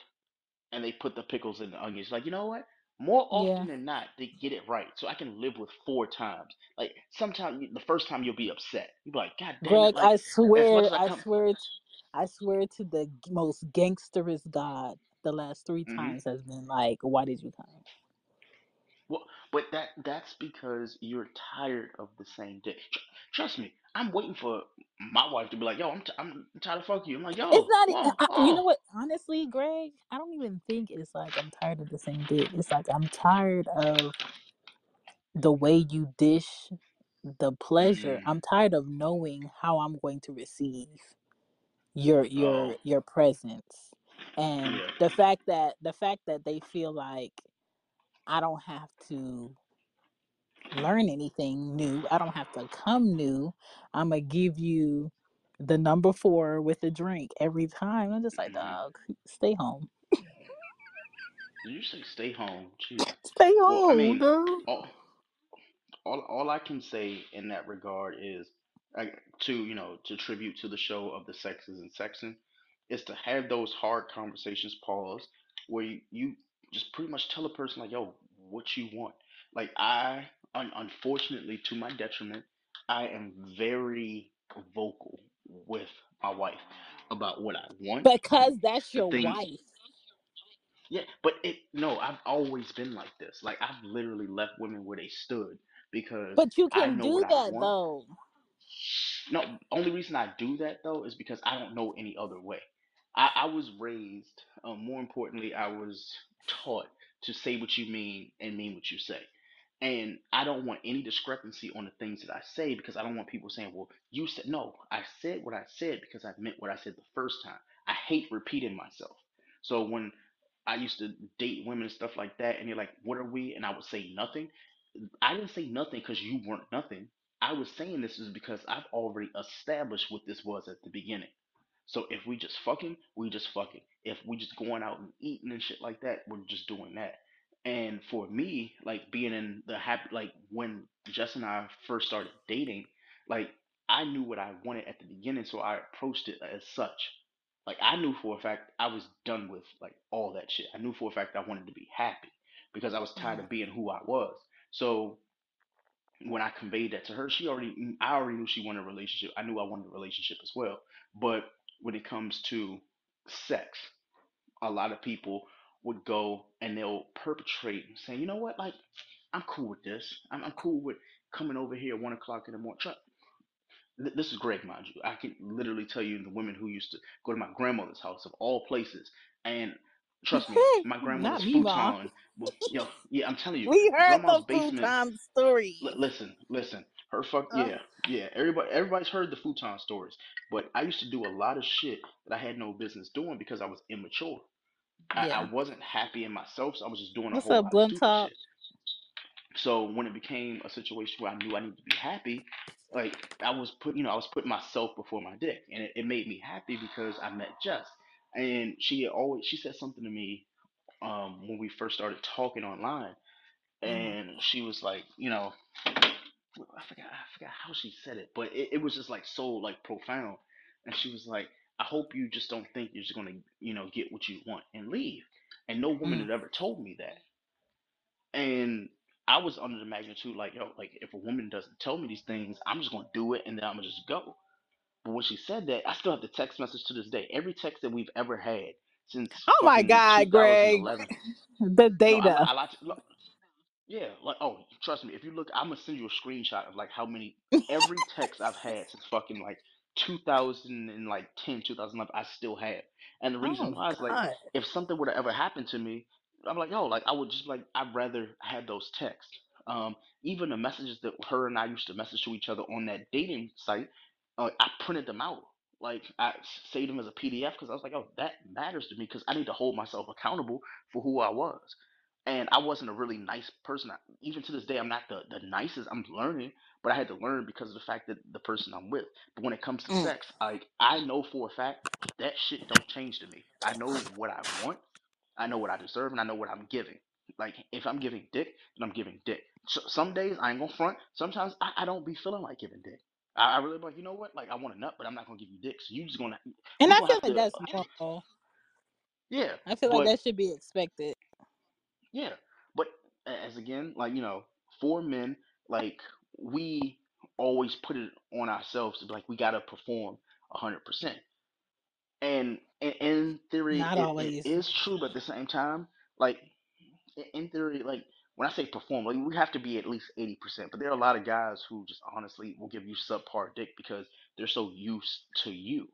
and they put the pickles and the onions. Like, you know what? More
yeah.
often than not, they get it right. So I can live with four times. Like, sometimes the first time you'll be upset. You'll be like, God damn it.
Greg,
Like,
I
as much
swear,
as I
I
come.
swear, I swear to the g- most gangsterest God, the last three
hmm
times has been like, why did you come?
Well, but that that's because you're tired of the same dick. Tr- trust me, I'm waiting for my wife to be like, yo, I'm, t- I'm tired of fuck you. I'm like,
It's
yo,
not, e-
whoa,
I, you know
whoa.
what? Honestly, Greg, I don't even think it's like I'm tired of the same dick. It's like I'm tired of the way you dish the pleasure.
Mm,
I'm tired of knowing how I'm going to receive your your your presence and
yeah.
the fact that the fact that they feel like I don't have to learn anything new. I don't have to come new. I'm gonna give you the number four with a drink every time. I'm just like,
hmm
dog, stay home.
You say stay home? Jesus. (laughs)
Stay
Well, I
home,
mean, all, all all I can say in that regard is to you know to tribute to the show of the sexes and sexing is to have those hard conversations pause where you, you just pretty much tell a person like yo what you want like i un- unfortunately to my detriment i am very vocal with my wife about what i want
Because that's
the
your
things
wife.
yeah, but it no, I've always been like this. Like I've literally left women where they stood because
But you
I
can
know what
do
I
that
want.
though.
No, only reason I do that though is because I don't know any other way. I, I was raised, um, more importantly, I was taught to say what you mean and mean what you say. And I don't want any discrepancy on the things that I say because I don't want people saying, well, you said, no, I said what I said because I meant what I said the first time. I hate repeating myself. So when I used to date women and stuff like that, and they're like, what are we? And I would say nothing I didn't say nothing because you weren't nothing. I was saying this is because I've already established what this was at the beginning. So if we just fucking, we just fucking. If we just going out and eating and shit like that, we're just doing that. And for me, like being in the happy, like when Jess and I first started dating, like I knew what I wanted at the beginning, so I approached it as such. Like I knew for a fact I was done with like all that shit. I knew for a fact I wanted to be happy because I was tired
Mm,
of being who I was. So when I conveyed that to her, she already, mm, I already knew she wanted a relationship. I knew I wanted a relationship as well. But when it comes to sex, a lot of people would go and they'll perpetrate saying, you know what, like, I'm cool with this. I'm, I'm cool with coming over here at one o'clock in the morning. This is Greg, mind you. I can literally tell you the women who used to go to my grandmother's house of all places. And trust me, (laughs) my grandmother's
me,
futon, well, yo, yeah, I'm telling you,
We heard
grandma's
the
basement
futon
L-
stories.
listen, listen. Her fuck
Uh,
yeah, yeah. Everybody, everybody's heard the futon stories, but I used to do a lot of shit that I had no business doing because I was immature. I,
yeah.
I wasn't happy in myself, so I was just doing a
What's
whole
up,
lot of stupid
Talk?
shit. So when it became a situation where I knew I needed to be happy, like I was put, you know, I was putting myself before my dick, and it, it made me happy because I met Jess, and she had always she said something to me um, when we first started talking online,
Mm,
and she was like, you know. I forgot I forgot how she said it, but it, it was just like so like profound. And she was like, I hope you just don't think you're just gonna, you know, get what you want and leave. And no woman
mm,
had ever told me that. And I was under the magnitude like, yo, like if a woman doesn't tell me these things, I'm just gonna do it and then I'm gonna just go. But when she said that, I still have the text message to this day. Every text that we've ever had since
Oh my
fucking
God, Greg.
2011. (laughs)
The
No, I,
data.
I like. Yeah, like oh, trust me. If you look, I'm gonna send you a screenshot of like how many every text I've (laughs) had since fucking like 2000 and like 10, 2011. I still have, and the reason
Oh
why is like
God.
if something would have ever happened to me, I'm like yo, like I would just like I'd rather have those texts. Um, even the messages that her and I used to message to each other on that dating site, uh, I printed them out. Like I saved them as a PDF because I was like, oh, that matters to me because I need to hold myself accountable for who I was. and I wasn't a really nice person. Even to this day, I'm not the, the nicest. I'm learning, but I had to learn because of the fact that the person I'm with. But when it comes to
Mm.
sex, like I know for a fact that shit don't change to me. I know what I want, I know what I deserve, and I know what I'm giving. Like if I'm giving dick, then I'm giving dick. So, some days I ain't gonna front. Sometimes I, I don't be feeling like giving dick. I, I really like, you know what? Like I want a nut, but I'm not gonna give you dick. So you just gonna
And I
gonna
feel
have
like
to
that's normal.
yeah.
I feel like
But
that should be expected.
Yeah, but as again, like you know, for men, like we always put it on ourselves to be like we gotta perform a hundred percent. And in, in theory,
Not
it, it
always.
is true, but at the same time, like in theory, like when I say perform, like we have to be at least eighty percent. But there are a lot of guys who just honestly will give you subpar dick because they're so used to you.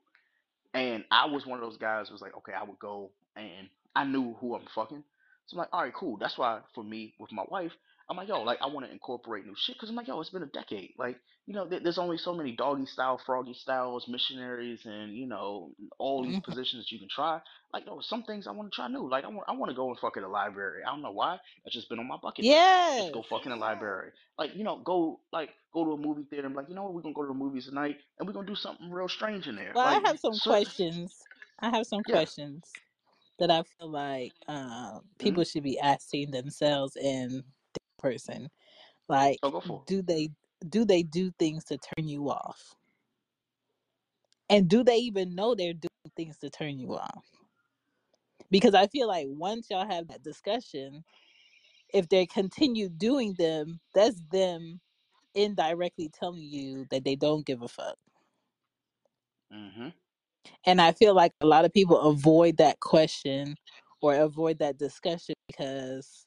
And I was one of those guys who was like, okay, I would go and I knew who I'm fucking. So I'm like, all right, cool. That's why for me with my wife, I'm like, yo, like I want to incorporate new shit because I'm like, yo, it's been a decade. Like, you know, there- there's only so many doggy style, froggy styles, missionaries, and you know, all these
hmm
positions that you can try. Like, yo, some things I want to try new. Like, I want, I want to go and fuck in a library. I don't know why. That's just been on my bucket list. Just go fuck in a library. Like, you know, go like go to a movie theater like, you know what, we're gonna go to the movies tonight and we're gonna do something real strange in there.
Well, I have some
certain
questions. I have some
yeah.
questions that I feel like um,
Mm-hmm.
people should be asking themselves and the person. Like,
Oh, go for
do they do they do things to turn you off? And do they even know they're doing things to turn you off? Because I feel like once y'all have that discussion, if they continue doing them, that's them indirectly telling you that they don't give a fuck.
Mm-hmm.
And I feel like a lot of people avoid that question or avoid that discussion because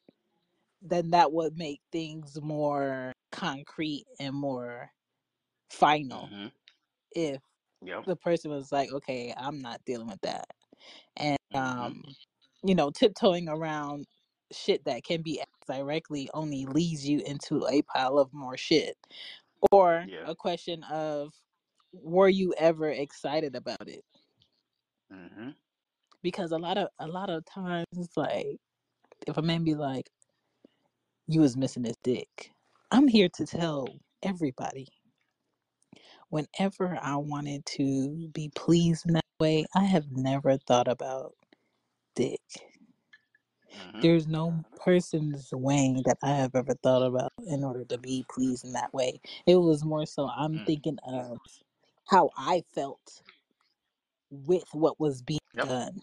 then that would make things more concrete and more final
Mm-hmm.
if
Yep.
the person was like, okay, I'm not dealing with that. And,
Mm-hmm.
um, you know, tiptoeing around shit that can be asked directly only leads you into a pile of more shit. Or
Yeah.
a question of, were you ever excited about it?
Mm-hmm.
Because a lot of a lot of times like if a man be like, You was missing this dick, I'm here to tell everybody. Whenever I wanted to be pleased in that way, I have never thought about dick.
Mm-hmm.
There's no person's way that I have ever thought about in order to be pleased in that way. It was more so I'm
Mm.
thinking of how I felt with what was being
Yep.
done.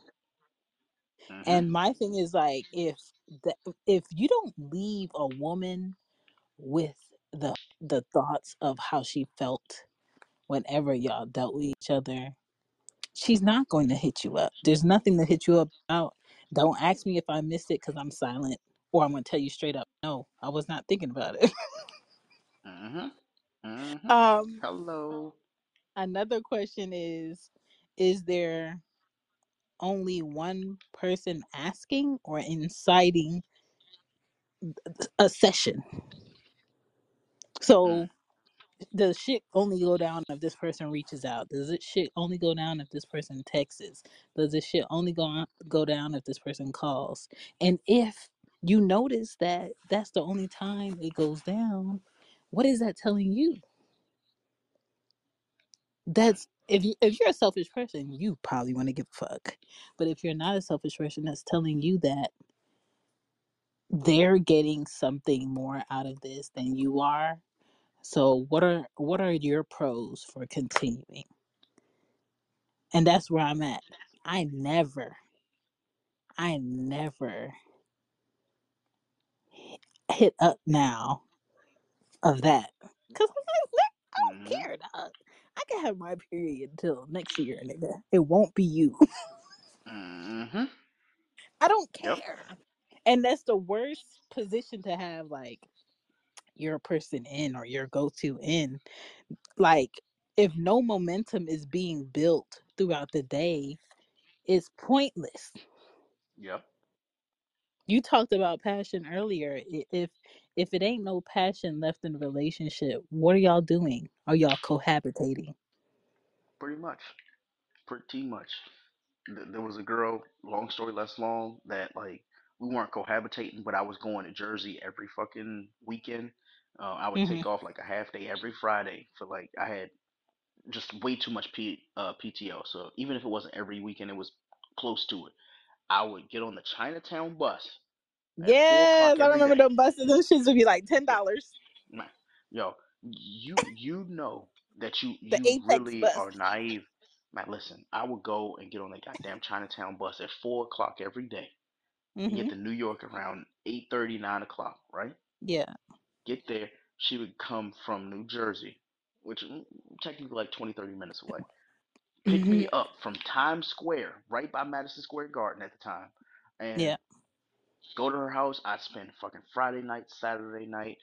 Mm-hmm.
And my thing is like if the if you don't leave a woman with the the thoughts of how she felt whenever y'all dealt with each other, she's not going to hit you up. There's nothing to hit you up about. Don't ask me if I missed it because I'm silent, or I'm going to tell you straight up, no, I was not thinking about it.
Mm-hmm. Mm-hmm. (laughs)
um,
Hello.
another question is, is there only one person asking or inciting a session?
Mm.
So does shit only go down if this person reaches out? Does it shit only go down if this person texts? Does this shit only go on, go down if this person calls? And if you notice that that's the only time it goes down, what is that telling you? That's if you if you're a selfish person, you probably want to give a fuck. But if you're not a selfish person, that's telling you that they're getting something more out of this than you are. So what are what are your pros for continuing? And that's where I'm at. I never, I never hit up now of that. Cause I'm like, I
Mm-hmm.
don't care, dog. I can have my period until next year, nigga. It won't be you. (laughs)
Mm-hmm.
I don't
Yep.
care. And that's the worst position to have, like, you're a person in or your go to in. Like, if no momentum is being built throughout the day, it's pointless
Yep.
you talked about passion earlier if if it ain't no passion left in the relationship what are y'all doing are y'all cohabitating
Pretty much. Pretty much. Th- There was a girl, long story less long, that like we weren't cohabitating, but I was going to Jersey every fucking weekend. Uh, I would
Mhm.
take off like a half day every Friday for like I had just way too much P, uh, PTO. So even if it wasn't every weekend, it was close to it. I would get on the Chinatown bus at four
Yes,
o'clock
I
every
remember
day.
them buses. Those shits would be like ten dollars.
man, yo, you you know that you
The
you
Apex
really
bus.
are naive. Man, listen, I would go and get on that goddamn Chinatown bus at four o'clock every day and get
Mhm.
to New York around eight thirty, nine o'clock, right?
Yeah.
Get there. She would come from New Jersey, which is technically like 20 30 minutes away. Pick
Mhm.
me up from Times Square, right by Madison Square Garden at the time, and
Yeah.
Go to her house. I'd spend fucking Friday night, Saturday night.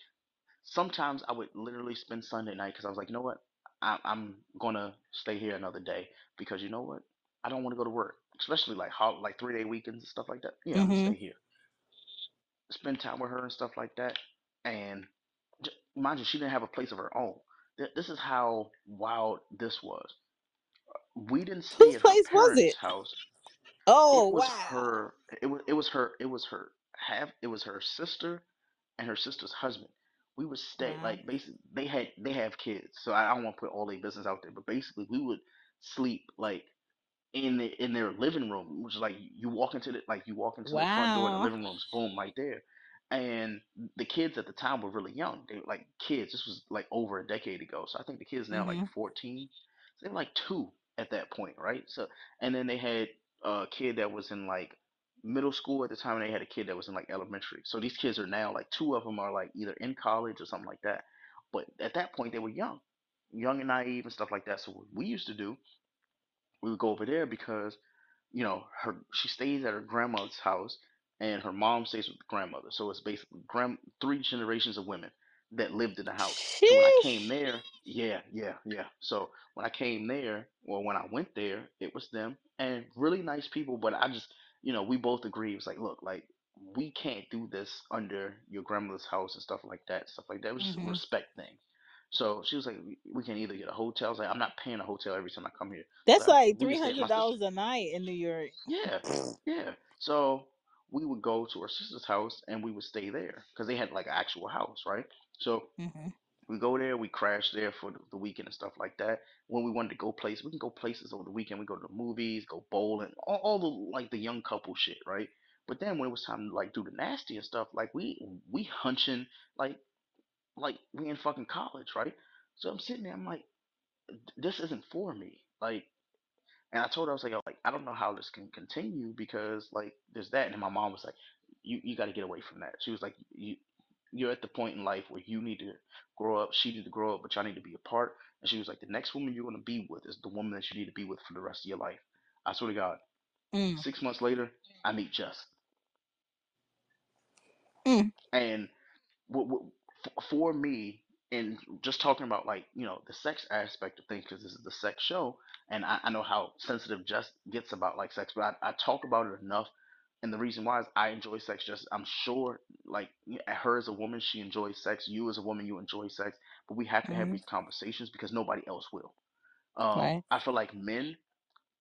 Sometimes I would literally spend Sunday night because I was like, you know what? I, I'm gonna stay here another day because you know what? I don't want to go to work, especially like hol- like three day weekends and stuff like that. Yeah, I'm gonna mm-hmm.
stay
here, spend time with her and stuff like that. And j- mind you, she didn't have a place of her own. Th- This is how wild this was. We didn't stay
Whose
at her
place was it?
house.
Oh
It was
wow.
her. It was. It was her. It was her. Half. It was her sister and her sister's husband. We would stay
Wow.
like basically they had they have kids, so I, I don't want to put all their business out there, but basically we would sleep like in the in their living room, which is like you walk into the like you walk into the front door and the
Wow.
living room's boom right there. And the kids at the time were really young. They were like kids. This was like over a decade ago. So I think the kids now like
Mhm.
14. So they were like two at that point, right? So and then they had a kid that was in like middle school at the time and they had a kid that was in like elementary. So these kids are now like two of them are like either in college or something like that. But at that point they were young. Young and naive and stuff like that. So what we used to do we would go over there because you know her she stays at her grandmother's house and her mom stays with the grandmother so it's basically grand three generations of women that lived in the house so when i came
Sheesh.
there yeah yeah yeah so when i came there or when i went there it was them and really nice people but i just you know we both agreed it was like look like we can't do this under your grandmother's house and stuff like that stuff like that it was just a
Mhm.
respect thing so she was like, "We we can either get a hotel." I was like, "I'm not paying a hotel every time I come here."
That's like
we
three
can stay at
hundred
my sister.
dollars a night in New York.
Yeah, (laughs) yeah. So we would go to our sister's house and we would stay there because they had like an actual house, right? So
Mhm.
we go there, we crash there for the, the weekend and stuff like that. When we wanted to go places, we can go places over the weekend. We go to the movies, go bowling, all, all the like the young couple shit, right? But then when it was time to like do the nasty and stuff, like we we hunching like like we in fucking college, right? So I'm sitting there, I'm like, this isn't for me. Like and I told her I was like, "Yo, like I don't know how this can continue because like there's that. And my mom was like, you you got to get away from that. She was like, you you're at the point in life where you need to grow up. She need to grow up, but y'all need to be apart. And she was like, the next woman you're gonna be with is the woman that you need to be with for the rest of your life. I swear to God.
Mm.
Six months later, I meet Jess,
Mm.
and what, what, for me, and just talking about like you know the sex aspect of things because this is the sex show, and I, I know how sensitive Jess gets about like sex, but I, I talk about it enough. And the reason why is I enjoy sex. Jess I'm sure, like her as a woman, she enjoys sex. You as a woman, you enjoy sex. But we have to have
Mhm.
these conversations because nobody else will. Um,
Right.
I feel like men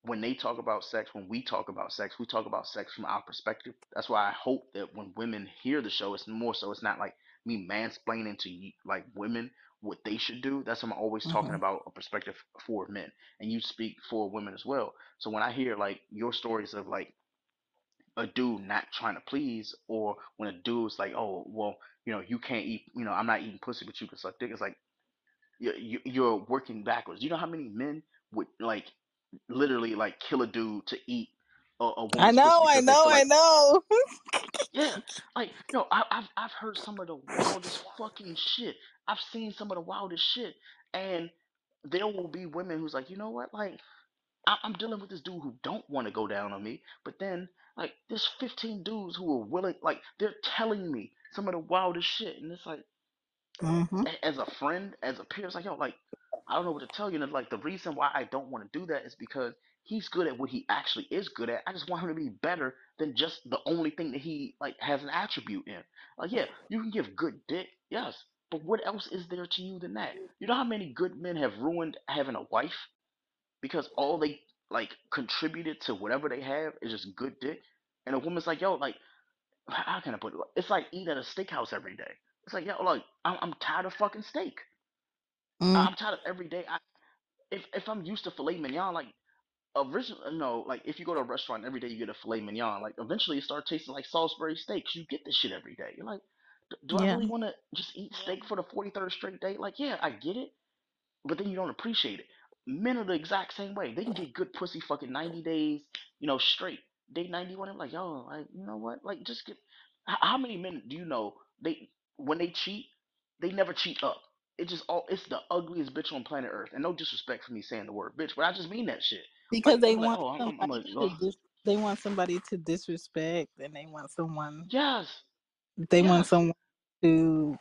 when they talk about sex, when we talk about sex, we talk about sex from our perspective. That's why I hope that when women hear the show, it's more so it's not like me mansplaining to like women what they should do. That's why I'm always talking
Mhm.
about a perspective for men, and you speak for women as well. So when I hear like your stories of like a dude not trying to please, or when a dude's like, oh well, you know, you can't eat, you know, I'm not eating pussy, but you can suck dick. It's like you're working backwards. You know how many men would like literally like kill a dude to eat a, a
I know. I know.
feel
I know.
yeah (laughs) like yo I, I've I've heard some of the wildest fucking shit I've seen some of the wildest shit and there will be women who's like you know what like I, I'm dealing with this dude who don't want to go down on me but then like there's 15 dudes who are willing like they're telling me some of the wildest shit and it's like
mhm.
as a friend, as a peer, it's like, yo, like, I don't know what to tell you. And like, the reason why I don't want to do that is because he's good at what he actually is good at. I just want him to be better than just the only thing that he like has an attribute in. Like, yeah, you can give good dick, yes, but what else is there to you than that? You know how many good men have ruined having a wife because all they like contributed to whatever they have is just good dick, and a woman's like, yo, like how can I put it? It's like eating at a steakhouse every day. It's like, yo, like, I'm, I'm tired of fucking steak.
Mm,
I'm tired of every day. I, if if I'm used to filet mignon, like originally, uh, no, like if you go to a restaurant every day, you get a filet mignon. Like eventually, you start tasting like Salisbury steaks. You get this shit every day. You're like, do I
yeah.
really want to just eat steak for the 43rd straight day? Like, yeah, I get it but then you don't appreciate it. Men are the exact same way. They can get good pussy fucking 90 days, you know, straight. Day 91, I'm like, yo, like, you know what? Like, just get. How many men do you know they when they cheat, they never cheat up? It just all it's the ugliest bitch on planet Earth. And no disrespect for me saying the word bitch, but I just mean that shit.
Because they
I'm like,
want
oh, I'm, I'm, I'm
somebody
like,
to
oh,
dis- they want somebody to disrespect and they want someone
yes,
they want
yes,
someone to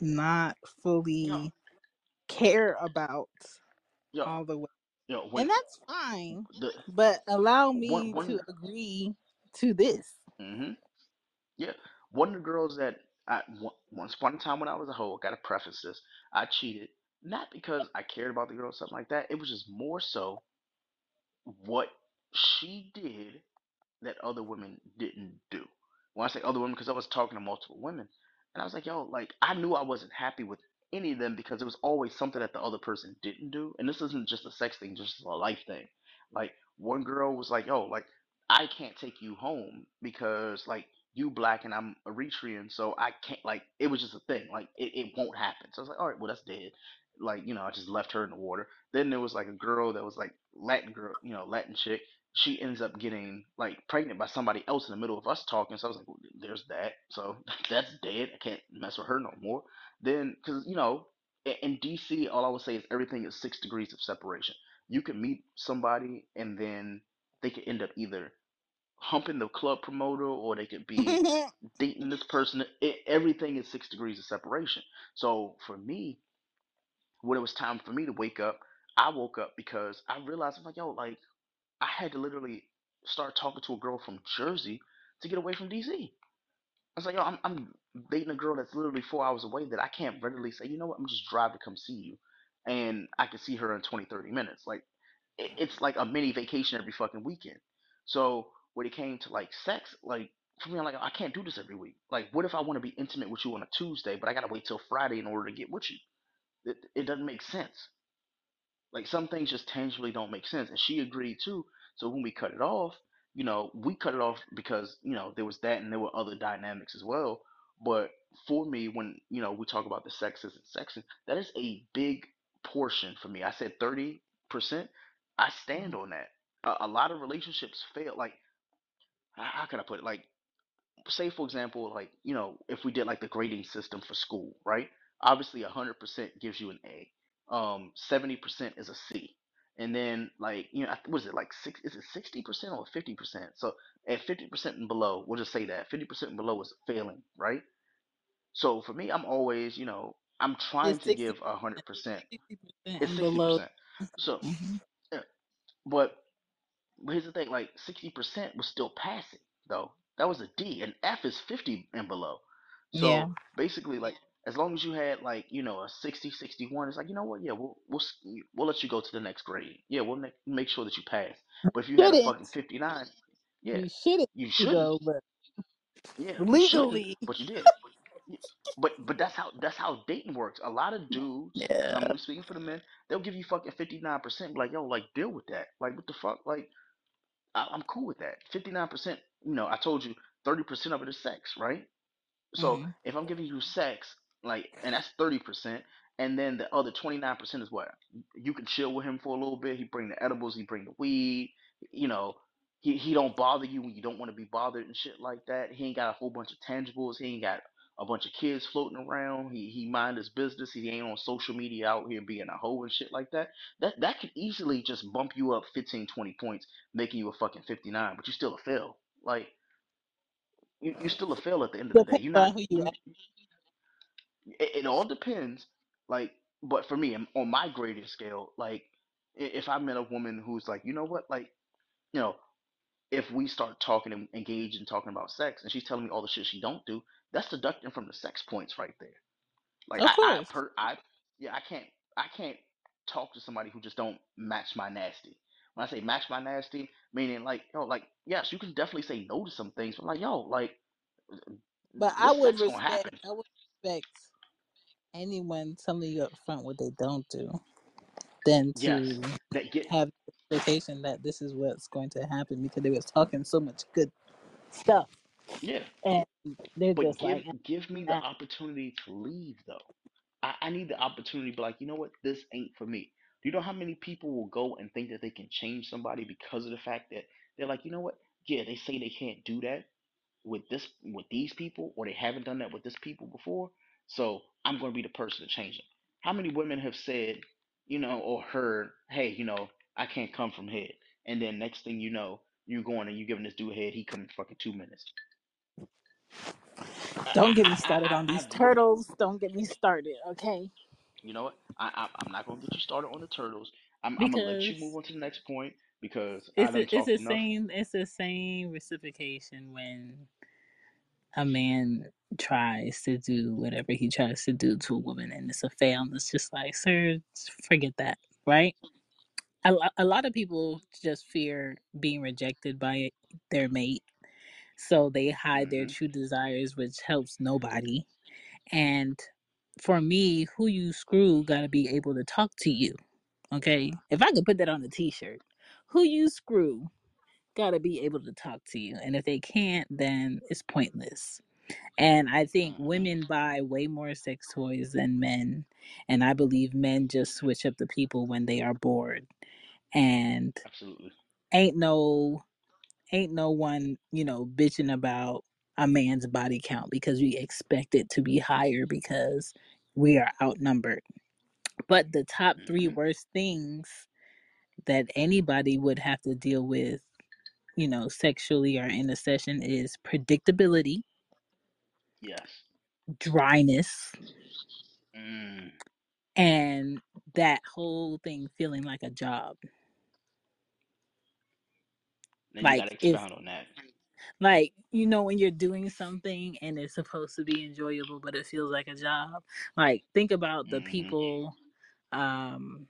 not fully care about
yo,
all the way.
yo, when
And that's fine.
the
But allow
one
me
one,
to agree to this.
mm-hmm. Yeah, one of the girls that I on- once upon a time when I was a hoe, I gotta preface this, I cheated not because I cared about the girl or something like that. It was just more so what she did that other women didn't do. When I say other women, because I was talking to multiple women, and I was like, yo, like I knew I wasn't happy with any of them because it was always something that the other person didn't do, and this isn't just a sex thing, just a life thing. Like one girl was like, yo, like I can't take you home because like you black and I'm Eritrean, so I can't like it was just a thing, like it, it won't happen. So I was like, all right, well that's dead. Like you know, I just left her in the water. Then there was like a girl that was like Latin girl, you know, Latin chick she ends up getting like pregnant by somebody else in the middle of us talking. So I was like, well, there's that. So (laughs) that's dead. I can't mess with her no more. Then, because you know, in DC, all I would say is everything is six degrees of separation. You can meet somebody and then they could end up either humping the club promoter or they could be (laughs) dating this person. It, everything is six degrees of separation. So for me, when it was time for me to wake up, I woke up because I realized I'm like, yo, like I had to literally start talking to a girl from Jersey to get away from DC. I was like, yo, I'm, I'm dating a girl that's literally four hours away that I can't readily say, you know what, I'm just drive to come see you. And I can see her in 20, 30 minutes. Like, it, it's like a mini vacation every fucking weekend. So when it came to like sex, like, for me, I'm like, I can't do this every week. Like, what if I want to be intimate with you on a Tuesday, but I gotta wait till Friday in order to get with you? It, it doesn't make sense. Like some things just tangibly don't make sense. And she agreed too. So when we cut it off, you know, we cut it off because, you know, there was that and there were other dynamics as well. But for me, when, you know, we talk about the sexes and sexing, that is a big portion for me. I said 30%. I stand mm-hmm. on that. A, a lot of relationships fail. Like, how can I put it? Like, say for example, like you know, if we did like the grading system for school, right? Obviously, one hundred percent gives you an A. Um, seventy percent is a C, and then like you know, what is it like six? Is it sixty percent or fifty percent? So at fifty percent and below, we'll just say that fifty percent and below is failing, right? So for me, I'm always you know, I'm trying
it's
to
sixty
give one hundred percent.
percent
It's
and
sixty
below.
percent. So, (laughs)
hmm
yeah, but but here's the thing, like sixty percent was still passing though. That was a D. An F is fifty and below.
Yeah.
So basically, like as long as you had like you know a 60, 61, it's like you know what, yeah, we'll we'll we'll let you go to the next grade. Yeah, we'll make make sure that you pass. But if you had a fucking fifty nine, yeah,
You shouldn't
you shouldn't.
go, but
Yeah, you
legally.
but you did. (laughs) But but that's how that's how dating works. A lot of dudes,
yeah.
I'm speaking for the men, they'll give you fucking fifty nine percent. Like yo, like deal with that. Like what the fuck, like. I, I'm cool with that. Fifty nine percent, you know, I told you thirty percent of it is sex, right? So
Mm.
if I'm giving you sex, like, and that's thirty percent, and then the other twenty nine percent is what you can chill with him for a little bit. He bring the edibles, he bring the weed, you know. He, he don't bother you when you don't want to be bothered and shit like that. He ain't got a whole bunch of tangibles. He ain't got a bunch of kids floating around. He he mind his business. He ain't on social media out here being a hoe and shit like that. That that could easily just bump you up 15 20 points, making you a fucking 59, but you still a fail. Like you you still a fail at the end of the day. You're not
who you
you it, it all depends. Like, but for me, on my grading scale, like, i- if I met a woman who's like, you know what, like, you know, if we start talking and engage and talking about sex, and she's telling me all the shit she don't do, that's deducting from the sex points right there. Like,
Of
I, I,
course.
per, I, yeah, I can't, I can't talk to somebody who just don't match my nasty. When I say match my nasty, meaning like, yo, like, yes, you can definitely say no to some things, but like, yo, like.
But I
This
would
sex gonna
respect.
happen.
I would respect anyone telling you up front what they don't do than
Yes,
to
that get
have the expectation that this is what's going to happen because they was talking so much good stuff
yeah.
and they're
But
just
give
like
give me the
"Ah,
opportunity to leave though. I, I need the opportunity to be like, you know what, this ain't for me. Do you know how many people will go and think that they can change somebody because of the fact that they're like, you know what? Yeah, they say they can't do that with this with these people, or they haven't done that with this people before. So I'm gonna be the person to change them. How many women have said, you know, or heard, hey, you know, I can't come from head, and then next thing you know, you're going and you giving this dude head, he come in fucking two minutes. I,
don't get me
I,
started on
I,
these
I've
turtles don't get me started okay
You know what? I, I I'm not gonna get you started on the turtles. I'm I'm gonna let you
because
move on to the next point because I
it's
done
a, it's
talked
the
enough.
same it's the same reciprocation when a man tries to do whatever he tries to do to a woman and it's a fail and it's just like sir forget that right? A, lo- a lot of people just fear being rejected by their mate so they hide their
hmm
true desires which helps nobody and for me who you screw got to be able to talk to you okay? If i could put that on a t-shirt who you screw got to be able to talk to you and if they can't then it's pointless. And i think women buy way more sex toys than men and i believe men just switch up the people when they are bored and
Absolutely.
ain't no ain't no one you know bitching about a man's body count because we expect it to be higher because we are outnumbered. But the top three
hmm
worst things that anybody would have to deal with you know sexually or in a session is predictability
Yes.
dryness
Mm.
and that whole thing feeling like a job
Then you
like if
on that.
like you know when you're doing something and it's supposed to be enjoyable but it feels like a job like think about the
hmm
people um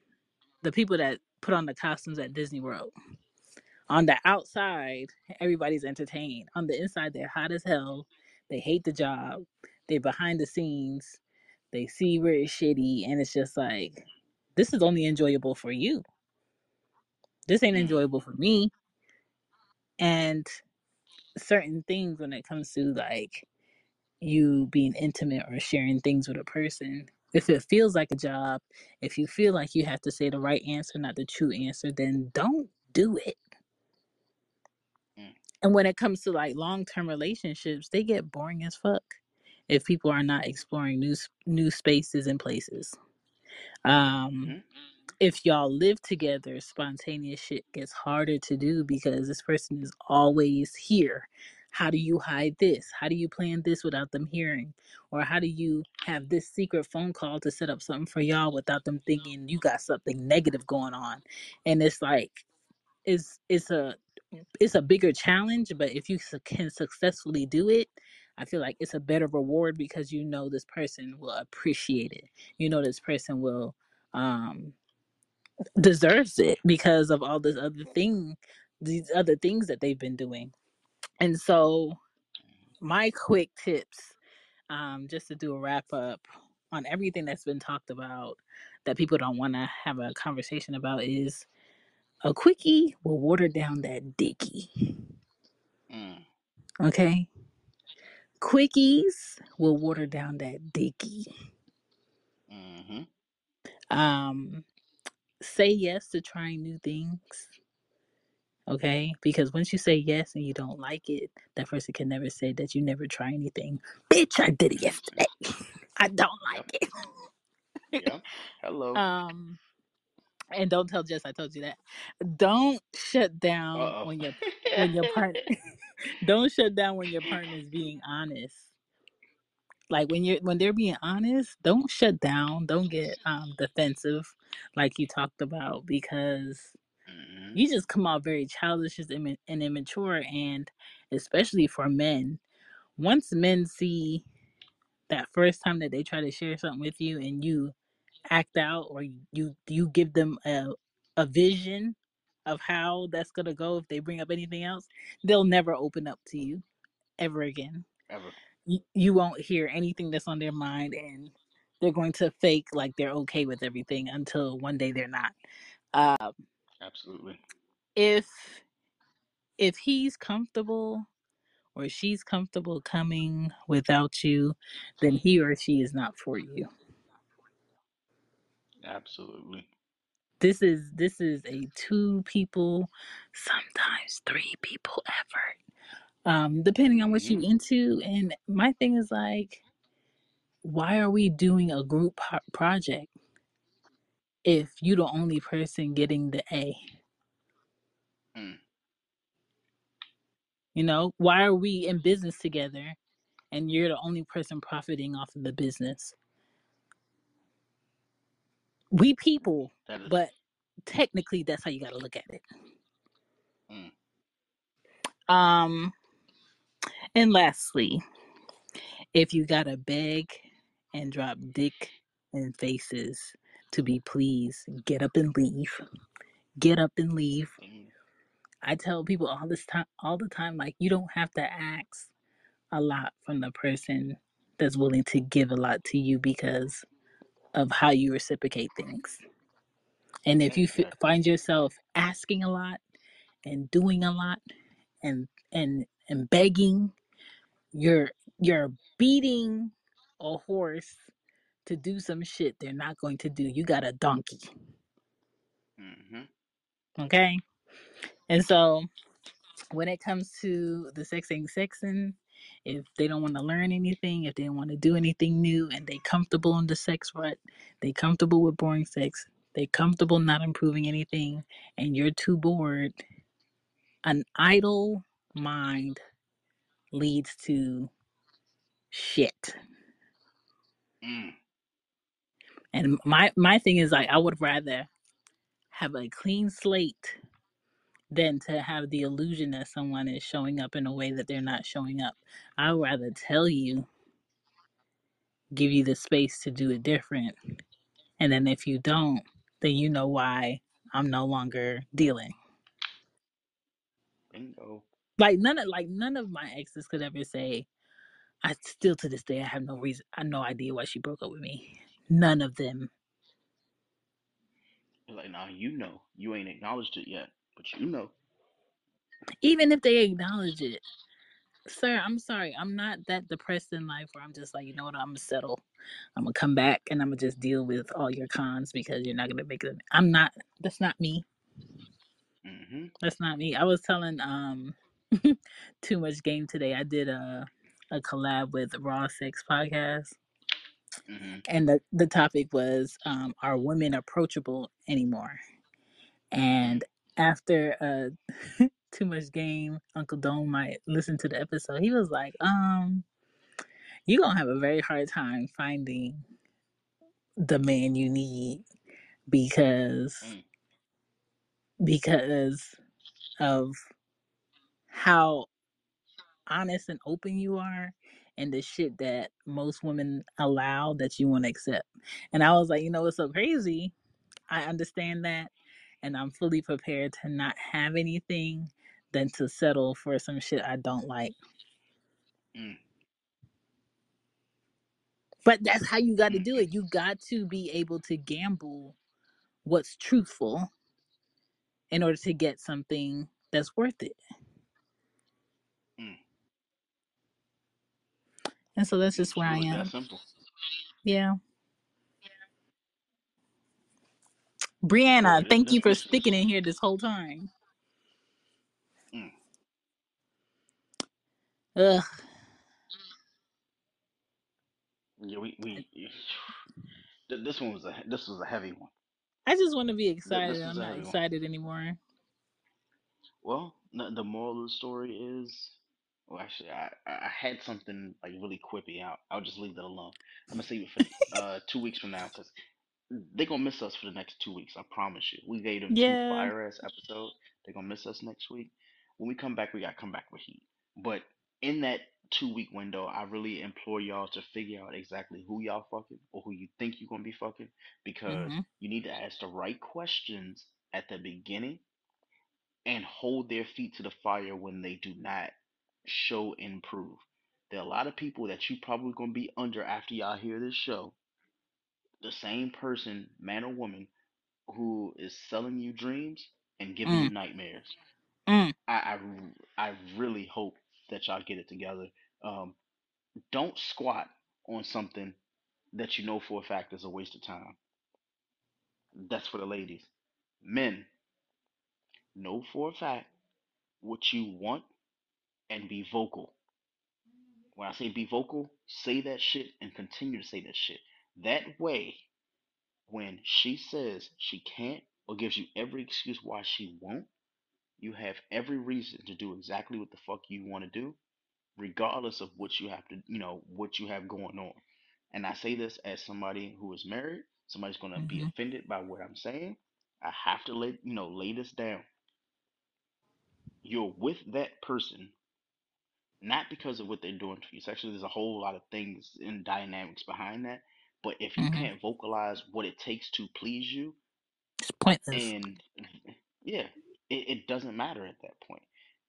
the people that put on the costumes at disney world on the outside everybody's entertained. On the inside they're hot as hell. They hate the job. They're behind the scenes. They see where it's shitty and it's just like this is only enjoyable for you. This ain't
Mm.
enjoyable for me. And certain things when it comes to like you being intimate or sharing things with a person if it feels like a job if you feel like you have to say the right answer not the true answer then don't do it. And when it comes to like long-term relationships they get boring as fuck if people are not exploring new s- new spaces and places um
hmm
if y'all live together, spontaneous shit gets harder to do because this person is always here. How do you hide this? How do you plan this without them hearing? Or how do you have this secret phone call to set up something for y'all without them thinking you got something negative going on? And it's like it's it's a it's a bigger challenge, but if you can successfully do it, I feel like it's a better reward because you know this person will appreciate it. You know this person will um deserves it because of all this other thing these other things that they've been doing and so my quick tips um just to do a wrap up on everything that's been talked about that people don't want to have a conversation about is a quickie will water down that dicky
Mm.
okay quickies will water down that dicky
hmm
um say yes to trying new things Okay? Because once you say yes and you don't like it, that person can never say that you never try anything. Bitch, I did it yesterday. (laughs) I don't
Yep.
like it.
Yep. Hello. (laughs)
Um, and don't tell Jess I told you that. Don't shut down
oh.
when your when your partner (laughs) (laughs) don't shut down when your partner is being honest. Like when you're when they're being honest, don't shut down. Don't get um defensive like you talked about because
hmm
you just come out very childish and immature and especially for men once men see that first time that they try to share something with you and you act out or you you give them a a vision of how that's to go if they bring up anything else they'll never open up to you ever again
ever.
You, you won't hear anything that's on their mind, and they're going to fake like they're okay with everything until one day they're not. Uh,
Absolutely.
if if he's comfortable or she's comfortable coming without you, then he or she is not for you.
Absolutely.
This is this is a two people, sometimes three people effort. Um, depending on what
hmm
you into. And my thing is like, why are we doing a group po- project if you the only person getting the A?
Mm.
You know, why are we in business together and you're the only person profiting off of the business? We people,
That is.
but technically that's how you got to look at it.
Mm.
Um, and lastly, if you gotta beg and drop dick and faces to be pleased, get up and leave. Get up and leave.
Bingo.
I tell people all this time, all the time, like you don't have to ask a lot from the person that's willing to give a lot to you because of how you reciprocate things. And if you f- find yourself asking a lot and doing a lot and and and begging, you're you're beating a horse to do some shit they're not going to do. You got a donkey,
hmm
okay? And so when it comes to the sexing sexing, if they don't want to learn anything, if they don't want to do anything new, and they comfortable in the sex rut, they comfortable with boring sex, they comfortable not improving anything, and you're too bored, an idle mind leads to shit.
Mm.
And my my thing is like I would rather have a clean slate than to have the illusion that someone is showing up in a way that they're not showing up. I'd rather tell you, give you the space to do it different. And then if you don't, then you know why I'm no longer dealing.
Bingo.
Like none of like none of my exes could ever say, I still to this day I have no reason I have no idea why she broke up with me. None of them.
Like, now you know. You ain't acknowledged it yet, but you know.
Even if they acknowledge it. Sir, I'm sorry. I'm not that depressed in life where I'm just like, you know what, I'm gonna settle. I'm gonna come back and I'm gonna just deal with all your cons because you're not gonna make it. I'm not. That's not me.
hmm
That's not me. I was telling um, (laughs) too much game today. I did a a collab with Raw Sex Podcast,
hmm
and the the topic was um, are women approachable anymore? And after uh, (laughs) too much game, Uncle Dome might listen to the episode. He was like, um, you're gonna have a very hard time finding the man you need because
Mm.
because of how honest and open you are and the shit that most women allow that you want to accept. And I was like, you know what's so crazy? I understand that and I'm fully prepared to not have anything than to settle for some shit I don't like.
Mm.
But that's how you got to do it. You got to be able to gamble what's truthful in order to get something that's worth it.
Mm.
And so that's just where I am.
simple.
Yeah.
Well,
Brianna, thank you for sticking in here this whole time.
Mm.
Ugh.
Yeah, we we. (sighs) th- This one was a this was a heavy one.
I just want to be
Th-
excited.
This was
I'm
a
not
heavy one.
excited anymore.
Well, the the moral of the story is, well, actually, I I I had something like really quippy. I'll I'll just leave that alone. I'm gonna save it for uh two weeks from now because they gonna miss us for the next two weeks. I promise you. We gave them two
Yeah.
fire ass episodes. They gonna miss us next week. When we come back, we gotta come back with heat. But in that two week window, I really implore y'all to figure out exactly who y'all fucking or who you think you're gonna be fucking because
hmm
you need to ask the right questions at the beginning and hold their feet to the fire when they do not show and prove. There are a lot of people that you probably gonna be under after y'all hear this show. The same person, man or woman, who is selling you dreams and giving you
Mm,
nightmares.
mm,
I I, I really hope that y'all get it together. Um, don't squat on something that you know for a fact is a waste of time. That's for the ladies. Men, know for a fact what you want and be vocal. When I say be vocal, say that shit and continue to say that shit. That way, when she says she can't or gives you every excuse why she won't, you have every reason to do exactly what the fuck you want to do, regardless of what you have to, you know, what you have going on. And I say this as somebody who is married. Somebody's gonna be
mm-hmm,
offended by what I'm saying. I have to let you know, lay this down. You're with that person not because of what they're doing to you sexually. There's a whole lot of things and dynamics behind that. But if you
mm-hmm.
can't vocalize what it takes to please you,
It's pointless.
and (laughs) yeah, it, it doesn't matter at that point.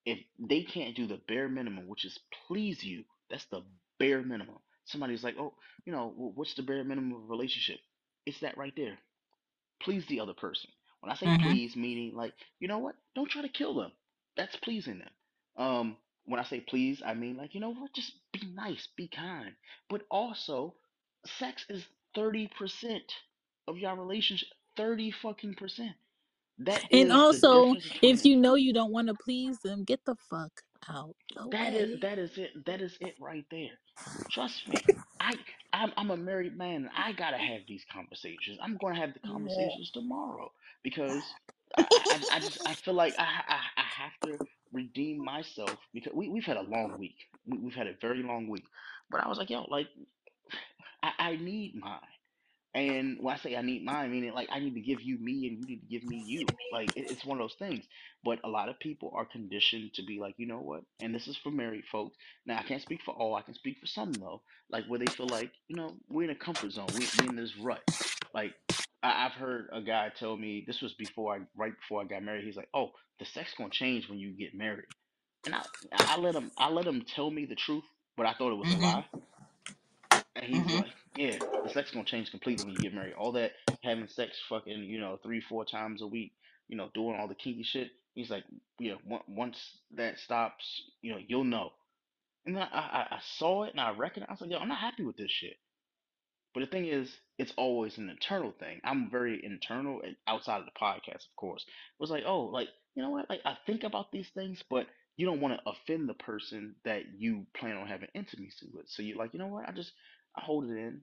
If they can't do the bare minimum, which is please you, that's the bare minimum. Somebody's like, oh, you know, what's the bare minimum of a relationship? It's that right there please the other person. When I say
Mm-hmm,
please, meaning like, you know what? Don't try to kill them. That's pleasing them. Um, when I say please, I mean like, you know what? Just be nice, be kind. But also, sex is 30% of your relationship. 30 fucking percent. That
And
is the
also,
difference
if
between
you know you don't want to please them, get the fuck out the
That is
way.
that is it. That is it right there. Trust me. (laughs) I I'm, I'm a married man. And I gotta have these conversations. I'm gonna have the
Yeah.
conversations tomorrow because (laughs) I I, I just I feel like I, I I have to redeem myself because we we've had a long week. We, we've had a very long week. But I was like, yo, like I, I need mine. And when I say I need mine, i meaning like I need to give you me and you need to give me you. Like it, it's one of those things. But a lot of people are conditioned to be like, you know what? And this is for married folks. Now I can't speak for all. I can speak for some though. Like where they feel like, you know, we're in a comfort zone. We we in this rut. Like I, I've heard a guy tell me this was before I right before I got married. He's like, oh, the sex gonna change when you get married. And I I let him I let him tell me the truth, but I thought it was a
Mm-hmm,
lie and he's
mm-hmm.
like, yeah, the sex gonna change completely when you get married. All that having sex, fucking, you know, three, four times a week, you know, doing all the kinky shit. He's like, yeah, once that stops, you know, you'll know. And I, I, I saw it and I recognized, I was like, yo, I'm not happy with this shit. But the thing is, it's always an internal thing. I'm very internal and outside of the podcast, of course. It was like, oh, like, you know what? Like, I think about these things, but you don't want to offend the person that you plan on having intimacy with. So you're like, you know what? I just, hold it in,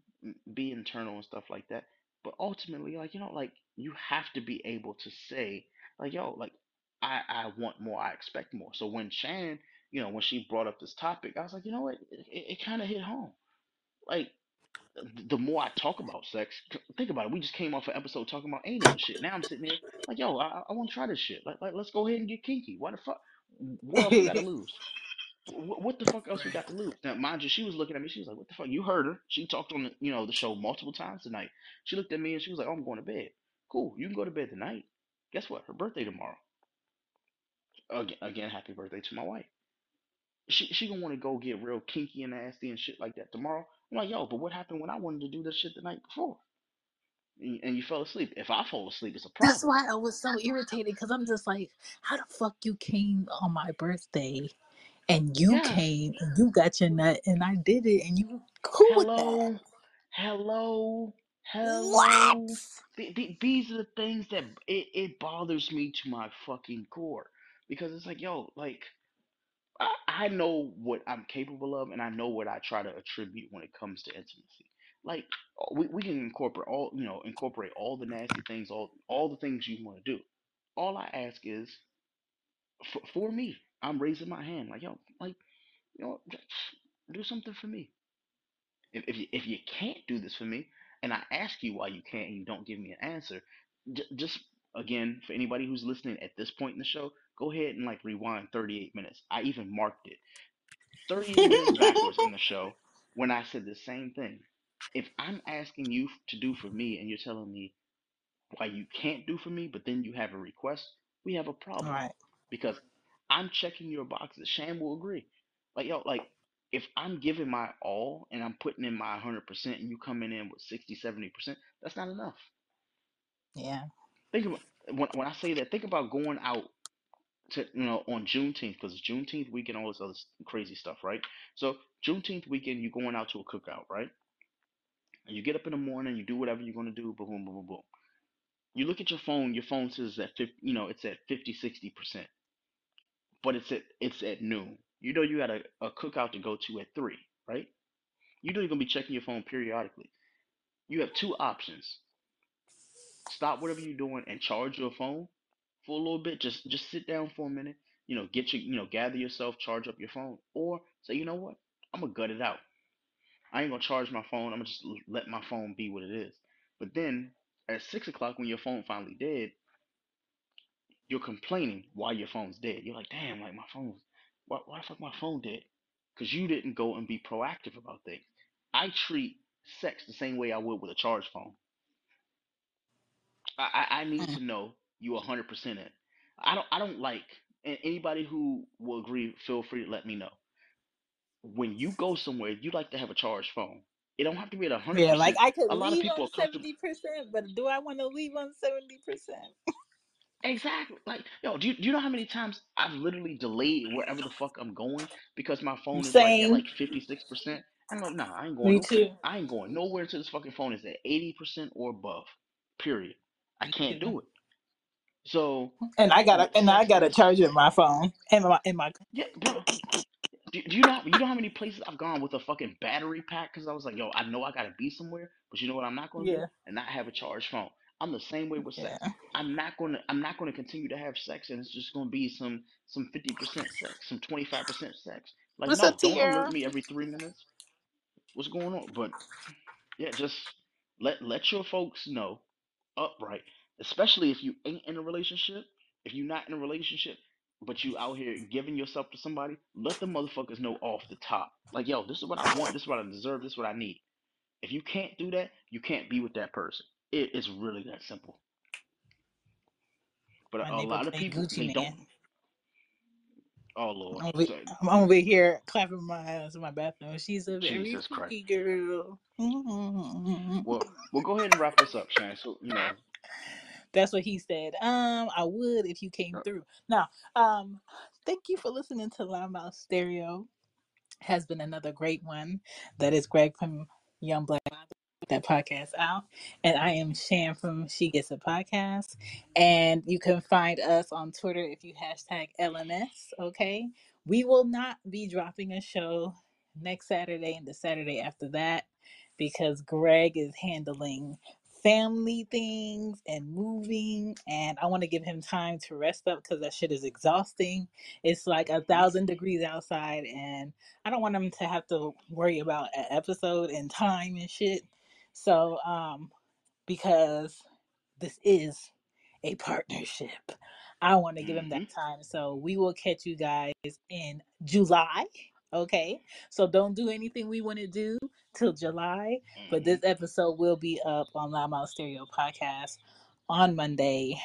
be internal and stuff like that. But ultimately, like, you know, like, you have to be able to say, like, yo, like, I, I want more, I expect more. So when Shan, you know, when she brought up this topic, I was like, you know what? It, it, kind of hit home. Like, the more I talk about sex, think about it. We just came off an episode talking about anal and shit. Now I'm sitting here like, yo, I, I want to try this shit. Like, like, let's go ahead and get kinky. Why the fuck? What else we got to (laughs) lose? What, what the fuck else we got to lose? Now, mind you, she was looking at me. She was like, "What the fuck?" You heard her. She talked on the, you know, the show multiple times tonight. She looked at me and she was like, "Oh, I'm going to bed." Cool. You can go to bed tonight. Guess what? Her birthday tomorrow. Again, again, happy birthday to my wife. She she gonna want to go get real kinky and nasty and shit like that tomorrow. I'm like, yo, but what happened when I wanted to do this shit the night before? and and you fell asleep. If I fall asleep, it's a problem.
That's why I was so irritated because I'm just like, how the fuck you came on my birthday and you
Yeah.
came and you got your nut and I did it and you cool with that?
Hello. Hello.
What?
Hello. Th- th- These are the things that it, it bothers me to my fucking core because it's like, yo, like I, I know what I'm capable of and I know what I try to attribute when it comes to intimacy. Like oh, we, we can incorporate all you know incorporate all the nasty things all all the things you want to do. All I ask is for, for me. I'm raising my hand like yo like you know do something for me. If if you if you can't do this for me, and I ask you why you can't, and you don't give me an answer, j- just again for anybody who's listening at this point in the show, go ahead and like rewind 38 minutes. I even marked it 38 minutes backwards in the (laughs) show when I said the same thing. If I'm asking you to do for me, and you're telling me why you can't do for me, but then you have a request, we have a problem
right.
because I'm checking your boxes. Shan will agree. Like yo, like. if I'm giving my all and I'm putting in my 100% and you coming in with 60, 70%, that's not enough.
Yeah.
Think about when, when I say that, think about going out to, you know, on Juneteenth, because Juneteenth weekend, all this other crazy stuff, right? So, Juneteenth weekend, you're going out to a cookout, right? And you get up in the morning, you do whatever you're going to do, boom, boom, boom, boom. You look at your phone, your phone says that, 50, you know, it's at 50, 60%, but it's at, it's at noon. You know, you got a, a cookout to go to at 3, right? You know you're to be checking your phone periodically. You have two options stop whatever you're doing and charge your phone for a little bit. Just just sit down for a minute. You know, get your you know, gather yourself, charge up your phone, or say, you know what, I'm gonna gut it out. I ain't gonna charge my phone. I'm gonna just let my phone be what it is. But then at six o'clock when your phone finally dead, you're complaining why your phone's dead. You're like, damn, like my phone's why why the fuck my phone dead? Because you didn't go and be proactive about things. I treat sex the same way I would with a charge phone. I, I need
Mm.
to know you 100% in. I don't I don't like and anybody who will agree feel free to let me know. When you go somewhere, you like to have a charged phone. It don't have to be at
Yeah, like
100%.
I could
A lot of
leave
people
on
are comfortable
70%, but do I want to leave on 70%?
Exactly. Like, yo, do you, do you know how many times I've literally delayed wherever the fuck I'm going because my phone is like at
Same.
like 56%? I'm like, nah, I ain't going
Me too.
I ain't going nowhere until this fucking phone is at 80% or above. Period. I can't do it. So
And I got
with
to and I got to
that's
charge it my phone and my in my
yeah, bro. Do, do you know you know how many places I've gone with a fucking battery pack because I was like, yo, I know I gotta be somewhere, but you know what I'm not gonna do?
yeah
And not have a charged phone. I'm the same way with
yeah.
sex. I'm not gonna I'm not gonna continue to have sex and it's just gonna be some some 50% sex, some 25% sex. Like
What's up,
no, don't alert me every three minutes. What's going on? But yeah, just let let your folks know upright, especially if you ain't in a relationship. If you're not in a relationship, but you out here giving yourself to somebody, let the motherfuckers know off the top. Like, yo, this is what I want. This is what I deserve. This is what I need. If you can't do that, you can't be with that person. It, it's really that simple. But
My
a lot of people
Gucci
they don't. Oh Lord,
I'm over, I'm over here clapping my hands in my bathroom. She's a very
Jesus Christ.
girl. Mhm.
Well, we'll go ahead and wrap this up, Shan. So you know,
That's what he said. Um, I would if you came
uh,
through. Now, um, thank you for listening to Loudmouth Stereo. Has been another great one. That is Greg from Young Black. That podcast out. And I am Shan from She Gets a Podcast. And you can find us on Twitter if you hashtag LMS. Okay. We will not be dropping a show next Saturday and the Saturday after that because Greg is handling family things and moving and I want to give him time to rest up because that shit is exhausting. It's like a thousand degrees outside and I don't want him to have to worry about an episode and time and shit. So, um, because this is a partnership, I want to give him that time. So we will catch you guys in July. Okay. So don't do anything we want to do till July. But this
mhm,
episode will be up on Loudmouth Stereo Podcast on Monday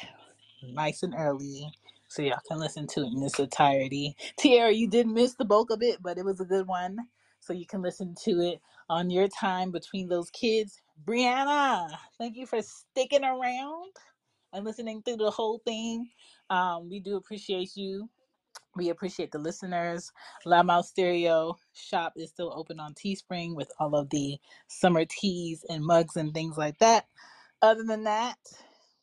nice and early so y'all can listen to it in its entirety. Tierra, you did miss the bulk of it, but it was a good one. So you can listen to it on your time between those kids. Brianna, thank you for sticking around and listening through the whole thing. Um, we do appreciate you. We appreciate the listeners. Loudmouth Stereo shop is still open on Teespring with all of the summer tees and mugs and things like that. Other than that,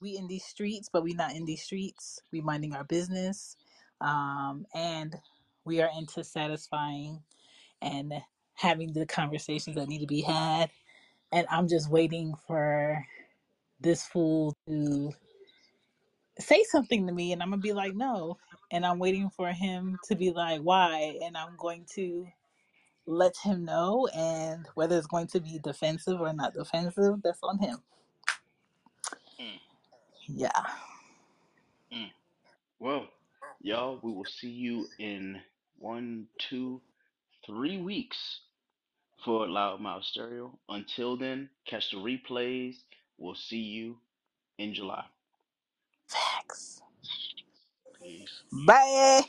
we in these streets, but we not in these streets. We minding our business, um, and we are into satisfying and having the conversations that need to be had. And I'm just waiting for this fool to say something to me, and I'm gonna be like, no. And I'm waiting for him to be like, why? And I'm going to let him know. And whether it's going to be defensive or not defensive, that's on him.
mm,
Yeah.
mm. Well, y'all, we will see you in one, two, three weeks for Loudmouth Stereo. Until then, catch the replays. We'll see you in July.
Facts.
Peace.
Bye.